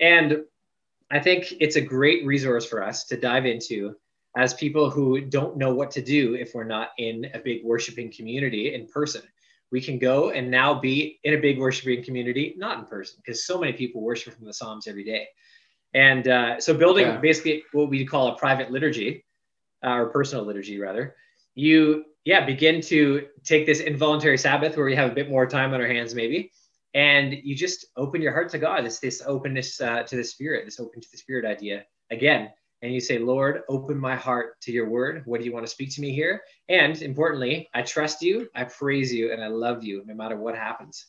And I think it's a great resource for us to dive into as people who don't know what to do if we're not in a big worshiping community in person. We can go and now be in a big worshiping community, not in person, because so many people worship from the Psalms every day. And uh, so, building Yeah. basically what we call a private liturgy, uh, or personal liturgy rather, you yeah begin to take this involuntary Sabbath where we have a bit more time on our hands maybe, and you just open your heart to God. It's this openness uh, to the Spirit, this open to the Spirit idea again, and you say, Lord, open my heart to Your Word. What do you want to speak to me here? And importantly, I trust You, I praise You, and I love You no matter what happens.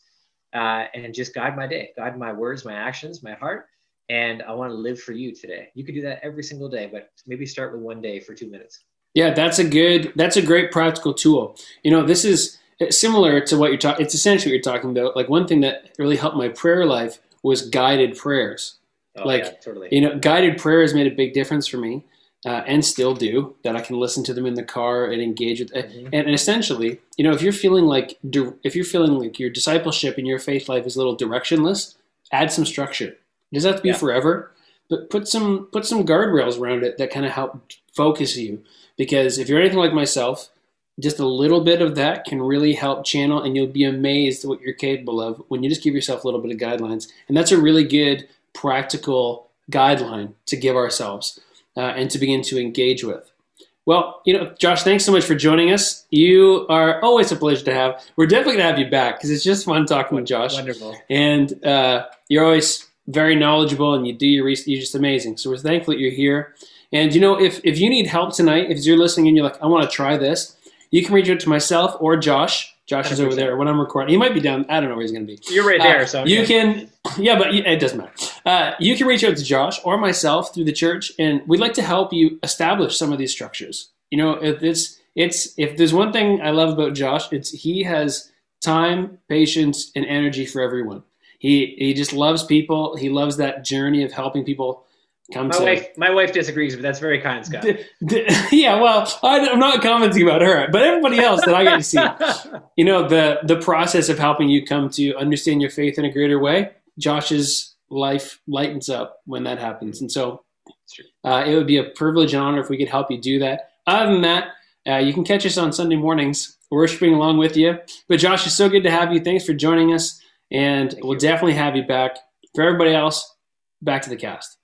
Uh, and just guide my day, guide my words, my actions, my heart. And I want to live for you today. You could do that every single day, but maybe start with one day for two minutes. Yeah, that's a good. That's a great practical tool. You know, this is similar to what you're talking. It's essentially what you're talking about. Like one thing that really helped my prayer life was guided prayers. Oh, Like, yeah, totally. You know, guided prayers made a big difference for me, uh, and still do. That I can listen to them in the car and engage with. Mhm. And, and essentially, you know, if you're feeling like if you're feeling like your discipleship and your faith life is a little directionless, add some structure. It doesn't have to be Yeah. forever, but put some put some guardrails around it that kind of help focus you. Because if you're anything like myself, just a little bit of that can really help channel, and you'll be amazed what you're capable of when you just give yourself a little bit of guidelines. And that's a really good practical guideline to give ourselves uh, and to begin to engage with. Well, you know, Josh, thanks so much for joining us. You are always a pleasure to have. We're definitely going to have you back because it's just fun talking with Josh. Wonderful. And uh, you're always very knowledgeable and you do your research. You're just amazing. So we're thankful that you're here. And, you know, if, if you need help tonight, if you're listening and you're like, I want to try this, you can reach out to myself or Josh. Josh is over there when I'm recording. He might be down. I don't know where he's going to be. You're right Uh, there, so you can, yeah, but it doesn't matter. Uh, you can reach out to Josh or myself through the church, and we'd like to help you establish some of these structures. You know, if it's it's if there's one thing I love about Josh, it's he has time, patience, and energy for everyone. He he just loves people. He loves that journey of helping people come My to. wife, my wife disagrees, but that's very kind, Scott. D- d- yeah, well, I, I'm not commenting about her, but everybody else that I get to see you know the the process of helping you come to understand your faith in a greater way josh's life lightens up when that happens and so uh, it would be a privilege and honor if we could help you do that other than that uh, you can catch us on sunday mornings worshiping along with you but josh it's so good to have you thanks for joining us and Thank we'll you. definitely have you back for everybody else back to the cast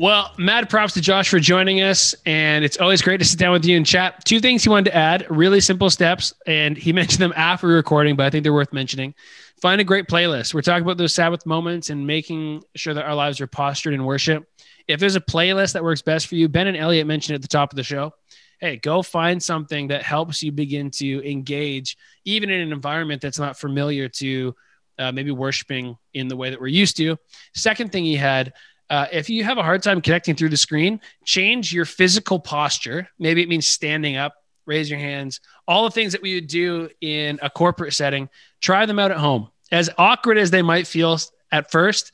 Well, mad props to Josh for joining us. And it's always great to sit down with you and chat. Two things he wanted to add really simple steps. And he mentioned them after recording, but I think they're worth mentioning. Find a great playlist. We're talking about those Sabbath moments and making sure that our lives are postured in worship. If there's a playlist that works best for you, Ben and Elliot mentioned at the top of the show. Hey, go find something that helps you begin to engage, even in an environment that's not familiar to uh, maybe worshiping in the way that we're used to. Second thing he had, uh, if you have a hard time connecting through the screen, change your physical posture. Maybe it means standing up, raise your hands, all the things that we would do in a corporate setting. Try them out at home. As awkward as they might feel at first,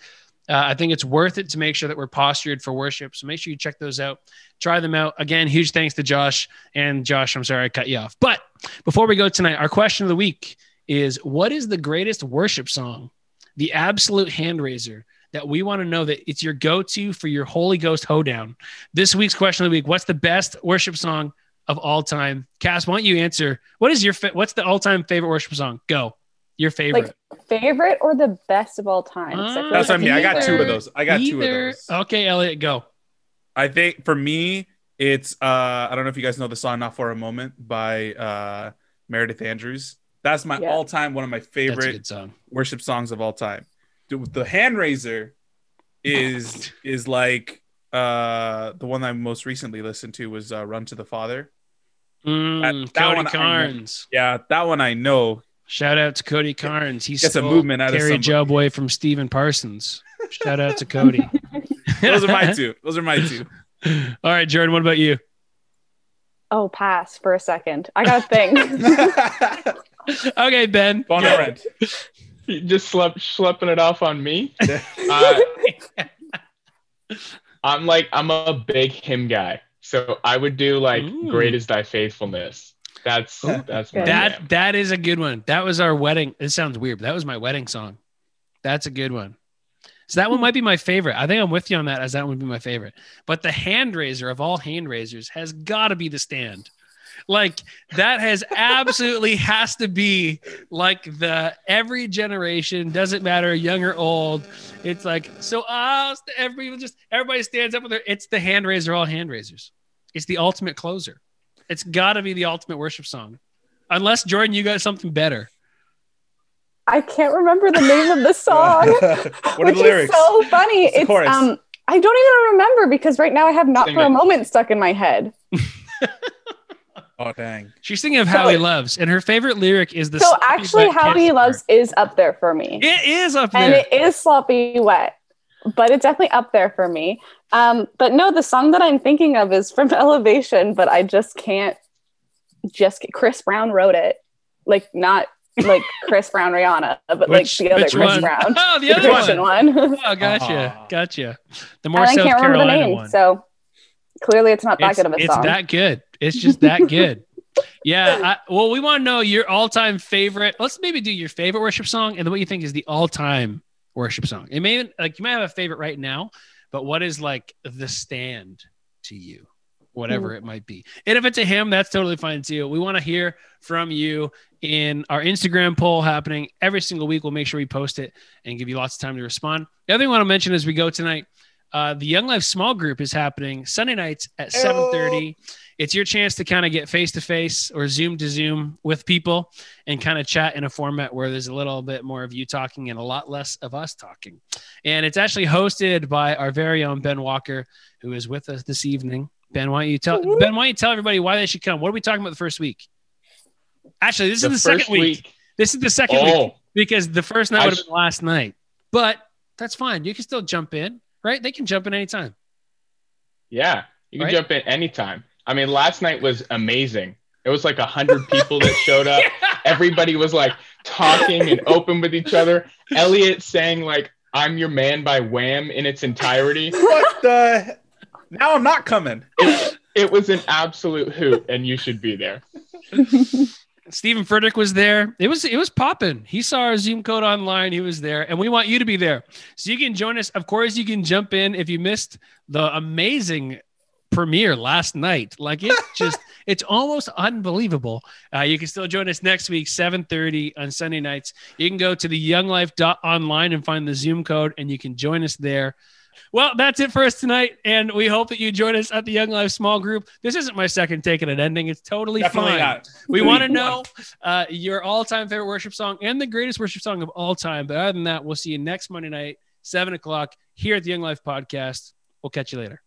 uh, I think it's worth it to make sure that we're postured for worship. So make sure you check those out. Try them out. Again, huge thanks to Josh. And Josh, I'm sorry I cut you off. But before we go tonight, our question of the week is what is the greatest worship song? The absolute hand raiser that we want to know that it's your go-to for your Holy Ghost hoedown. This week's question of the week: What's the best worship song of all time? Cass, why don't you answer? What is your fa- what's the all-time favorite worship song? Go, your favorite. Like favorite or the best of all time? I feel Ah, That's what I like mean. I got two of those. I got two of those. Okay, Elliot, go. I think for me, it's uh I don't know if you guys know the song "Not for a Moment" by uh Meredith Andrews. That's my Yeah. all-time one of my favorite song. worship songs of all time. The, the hand raiser is is like uh the one I most recently listened to was uh, "Run to the Father." Mm, That- that Cody one I. Carnes. Yeah, that one I know. Shout out to Cody Carnes. He Gets a stole movement out of Kari somebody. From Stephen Parsons. Shout out to Cody. Those are my two. Those are my two. All right, Jordan, what about you? oh, pass for a second. I got a thing. Okay, Ben. Phone go. friend. You just slept schlepping it off on me. Uh, I'm like I'm a big hymn guy, so I would do like Ooh. "Great is Thy Faithfulness." That's that's my That jam. that is a good one. That was our wedding. It sounds weird, but that was my wedding song. That's a good one. So that one might be my favorite. I think I'm with you on that, as that would be my favorite. But the hand raiser of all hand raisers has got to be the stand. Like that has absolutely has to be like the every generation doesn't matter young or old. It's like so. Uh, everybody just everybody stands up with their. It's the hand raiser. All hand raisers. It's the ultimate closer. It's got to be the ultimate worship song. Unless Jordan, you got something better. I can't remember the name of the song. what are which the lyrics? is so funny. What's It's chorus? um I don't even remember because right now I have not Sing for a moment stuck in my head. oh dang. She's thinking of So- How He Loves, and her favorite lyric is the. So sloppy actually wet How kiss He part. Loves is up there for me. It is up there, and it is sloppy wet, but it's definitely up there for me. Um, but no, the song that I'm thinking of is from Elevation, but I just can't just get Chris Brown wrote it. Like not like Chris Brown Rihanna, but Which- like the other Chris one? Brown. Oh, the the other Christian one. one. Oh, gotcha, Aw. gotcha. The more and I can't remember the name. one. So clearly it's not that it's, good of a it's song. that good. It's just that good. Yeah. I, well, we want to know your all-time favorite. Let's maybe do your favorite worship song and then what you think is the all-time worship song. It may like you might have a favorite right now, but what is like the stand to you? Whatever it might be. And if it's a hymn, that's totally fine too. We want to hear from you in our Instagram poll happening every single week. We'll make sure we post it and give you lots of time to respond. The other thing I want to mention as we go tonight, uh, the Young Life small group is happening Sunday nights at 7:30 it's your chance to kind of get face to face or zoom to zoom with people and kind of chat in a format where there's a little bit more of you talking and a lot less of us talking. And it's actually hosted by our very own Ben Walker, who is with us this evening. Ben, why don't you tell Ben? Why don't you tell everybody why they should come? What are we talking about the first week? Actually, this The is the second week. week- This is the second Oh. week because the first night would have sh- been last night. But that's fine. You can still jump in, right? They can jump in anytime. Yeah, you can Right? jump in anytime. I mean, last night was amazing. It was like a hundred people that showed up. Everybody was like talking and open with each other. Elliot sang like "I'm Your Man" by Wham in its entirety. What the? Now I'm not coming. It, it was an absolute hoot, and you should be there. Stephen Frederick was there. It was it was popping. He saw our Zoom code online. He was there, and we want you to be there. So you can join us. Of course, you can jump in if you missed the amazing premiere last night. Like it's just it's almost unbelievable. Uh, you can still join us next week, 7:30 on Sunday nights. You can go to the Young Life online and find the Zoom code, and you can join us there. Well, that's it for us tonight, and we hope that you join us at the Young Life small group. This isn't my second take at an ending. It's totally Definitely fine. not. We want to know uh, your all-time favorite worship song and the greatest worship song of all time. But other than that, we'll see you next Monday night, seven o'clock here at the Young Life Podcast. We'll catch you later.